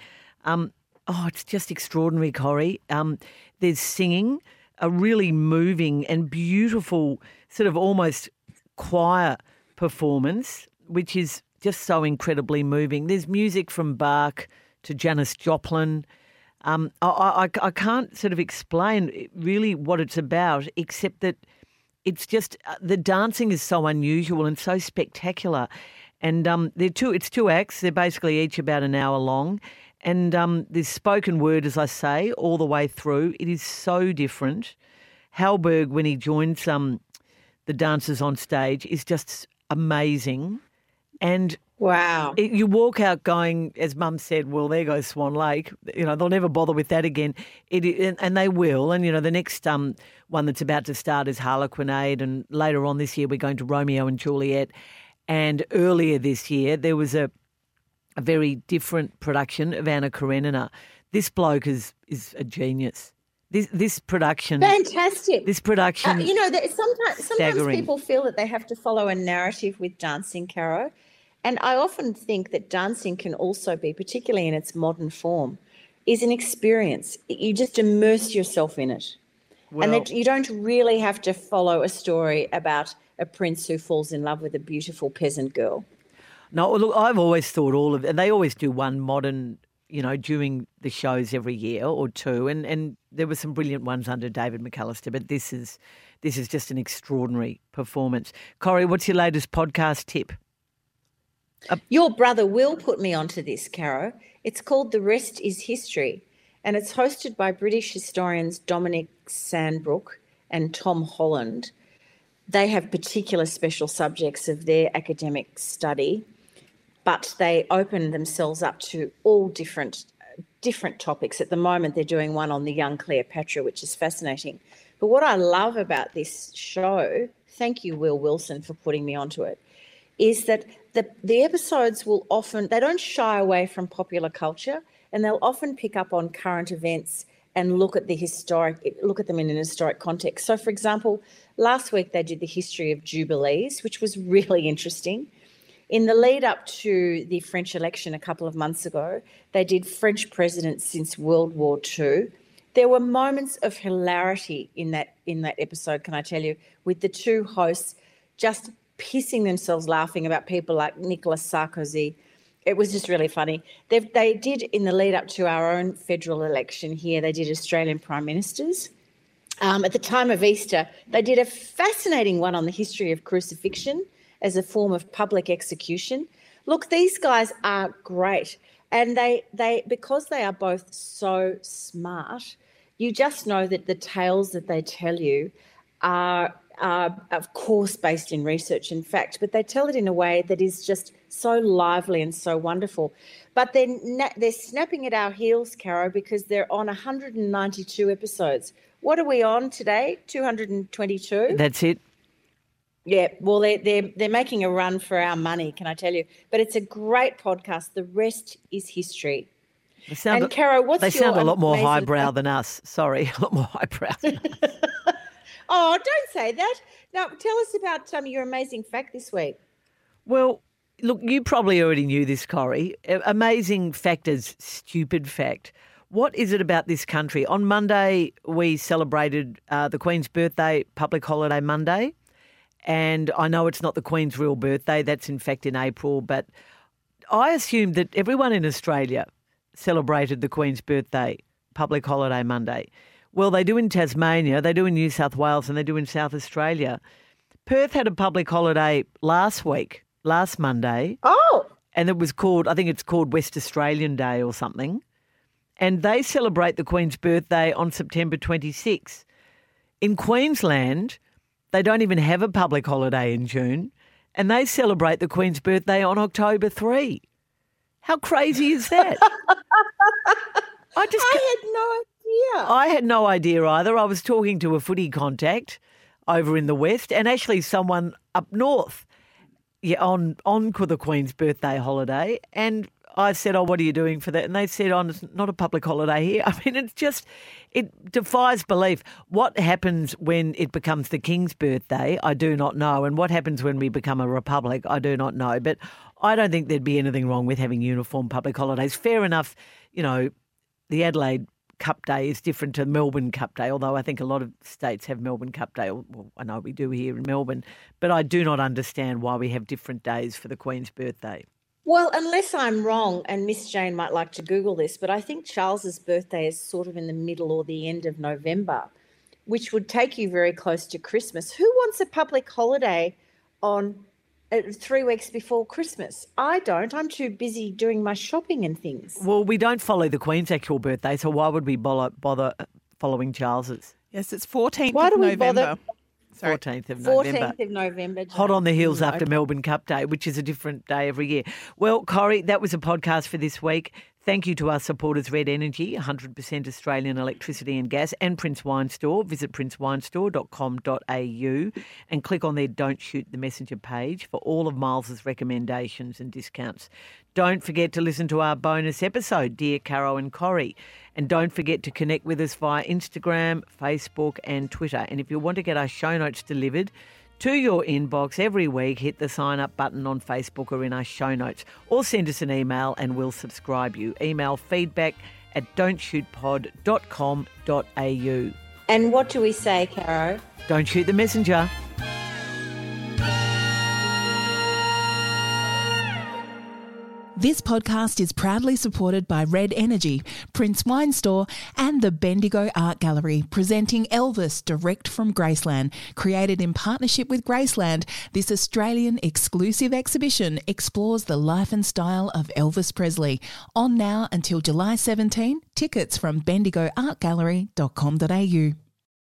Um, oh, it's just extraordinary, Corrie. Um, there's singing, a really moving and beautiful, sort of almost choir performance, which is just so incredibly moving. There's music from Bach to Janis Joplin. Um, I, I, I can't sort of explain really what it's about, except that it's just uh, the dancing is so unusual and so spectacular. And um, they're two, it's two acts. They're basically each about an hour long. And um, there's spoken word, as I say, all the way through. It is so different. Hallberg, when he joins um, the dancers on stage, is just amazing. And Wow. It, you walk out going, as Mum said, well, there goes Swan Lake. You know, they'll never bother with that again. It, and, and they will. And, you know, the next um, one that's about to start is Harlequinade. And later on this year, we're going to Romeo and Juliet. And earlier this year, there was a, a very different production of Anna Karenina. This bloke is, is a genius. This this production, fantastic. This production, uh, you know, sometimes sometimes people feel that they have to follow a narrative with dancing, Caro, and I often think that dancing can also be, particularly in its modern form, is an experience. You just immerse yourself in it. Well, and that you don't really have to follow a story about a prince who falls in love with a beautiful peasant girl. No, look, I've always thought all of, and they always do one modern, you know, during the shows every year or two, and and there were some brilliant ones under David McAllister, but this is this is just an extraordinary performance. Corrie, what's your latest podcast tip? Uh, Your brother will put me onto this, Caro. It's called The Rest is History, and it's hosted by British historians Dominic Sandbrook and Tom Holland. They have particular special subjects of their academic study, but they open themselves up to all different different topics. At the moment, they're doing one on the young Cleopatra, which is fascinating. But what I love about this show, thank you, Will Wilson, for putting me onto it, is that the, the episodes will often, they don't shy away from popular culture and they'll often pick up on current events and look at the historic, look at them in an historic context. So, for example, last week they did the history of jubilees, which was really interesting. In the lead up to the French election a couple of months ago, they did French presidents since World War II. There were moments of hilarity in that in that episode, can I tell you, with the two hosts just pissing themselves laughing about people like Nicolas Sarkozy. It was just really funny. They they did in the lead up to our own federal election here. They did Australian prime ministers. Um, at the time of Easter, they did a fascinating one on the history of crucifixion as a form of public execution. Look, these guys are great. And they, they because they are both so smart, you just know that the tales that they tell you are, are of course based in research and fact, but they tell it in a way that is just so lively and so wonderful. But they're, they're snapping at our heels, Caro, because they're on 192 episodes. What are we on today? 222? That's it. Yeah, well, they're, they're, they're making a run for our money, can I tell you? But it's a great podcast. The rest is history. They sound, and Caro, what's they sound a lot more highbrow than us. Sorry, a lot more highbrow. than us. Oh, don't say that. Now, tell us about um, your amazing fact this week. well, look, you probably already knew this, Corrie. Amazing fact is stupid fact. What is it about this country? On Monday, we celebrated uh, the Queen's birthday, public holiday Monday. And I know it's not the Queen's real birthday, that's in fact in April, but I assumed that everyone in Australia celebrated the Queen's birthday, public holiday Monday. Well, they do in Tasmania, they do in New South Wales, and they do in South Australia. Perth had a public holiday last week, last Monday, Oh, and it was called, I think it's called West Australian Day or something. And they celebrate the Queen's birthday on September 26. In Queensland, they don't even have a public holiday in June, and they celebrate the Queen's birthday on October 3. How crazy is that? I just I had no idea. I had no idea either. I was talking to a footy contact over in the west, and actually someone up north, yeah, on on the Queen's birthday holiday, and I said, "Oh, what are you doing for that?" And they said, "Oh, it's not a public holiday here." I mean, it's just it defies belief. What happens when it becomes the King's birthday? I do not know, and what happens when we become a republic? I do not know, but. I don't think there'd be anything wrong with having uniform public holidays. Fair enough, you know, the Adelaide Cup Day is different to Melbourne Cup Day, although I think a lot of states have Melbourne Cup Day. Well, I know we do here in Melbourne, but I do not understand why we have different days for the Queen's birthday. Well, unless I'm wrong, and Miss Jane might like to Google this, but I think Charles's birthday is sort of in the middle or the end of November, which would take you very close to Christmas. Who wants a public holiday on uh, three weeks before Christmas? I don't. I'm too busy doing my shopping and things. Well, we don't follow the Queen's actual birthday, so why would we bother, bother following Charles's? Yes, it's 14th Why of do we bother- November. Sorry. 14th of November. 14th of November. Hot on the heels Jane. after Melbourne Cup Day, which is a different day every year. Well, Corrie, that was a podcast for this week. Thank you to our supporters, Red Energy, 100% Australian electricity and gas, and Prince Wine Store. Visit princewinestore.com.au and click on their Don't Shoot the Messenger page for all of Miles's recommendations and discounts. Don't forget to listen to our bonus episode, Dear Caro and Corrie. And don't forget to connect with us via Instagram, Facebook, and Twitter. And if you want to get our show notes delivered, to your inbox every week, hit the sign up button on Facebook or in our show notes, or send us an email and we'll subscribe you. Email feedback at don'tshootpod.com.au. And what do we say, Caro? Don't shoot the messenger. This podcast is proudly supported by Red Energy, Prince Wine Store, and the Bendigo Art Gallery, presenting Elvis direct from Graceland. Created in partnership with Graceland, this Australian exclusive exhibition explores the life and style of Elvis Presley. On now until July 17, tickets from bendigoartgallery.com.au.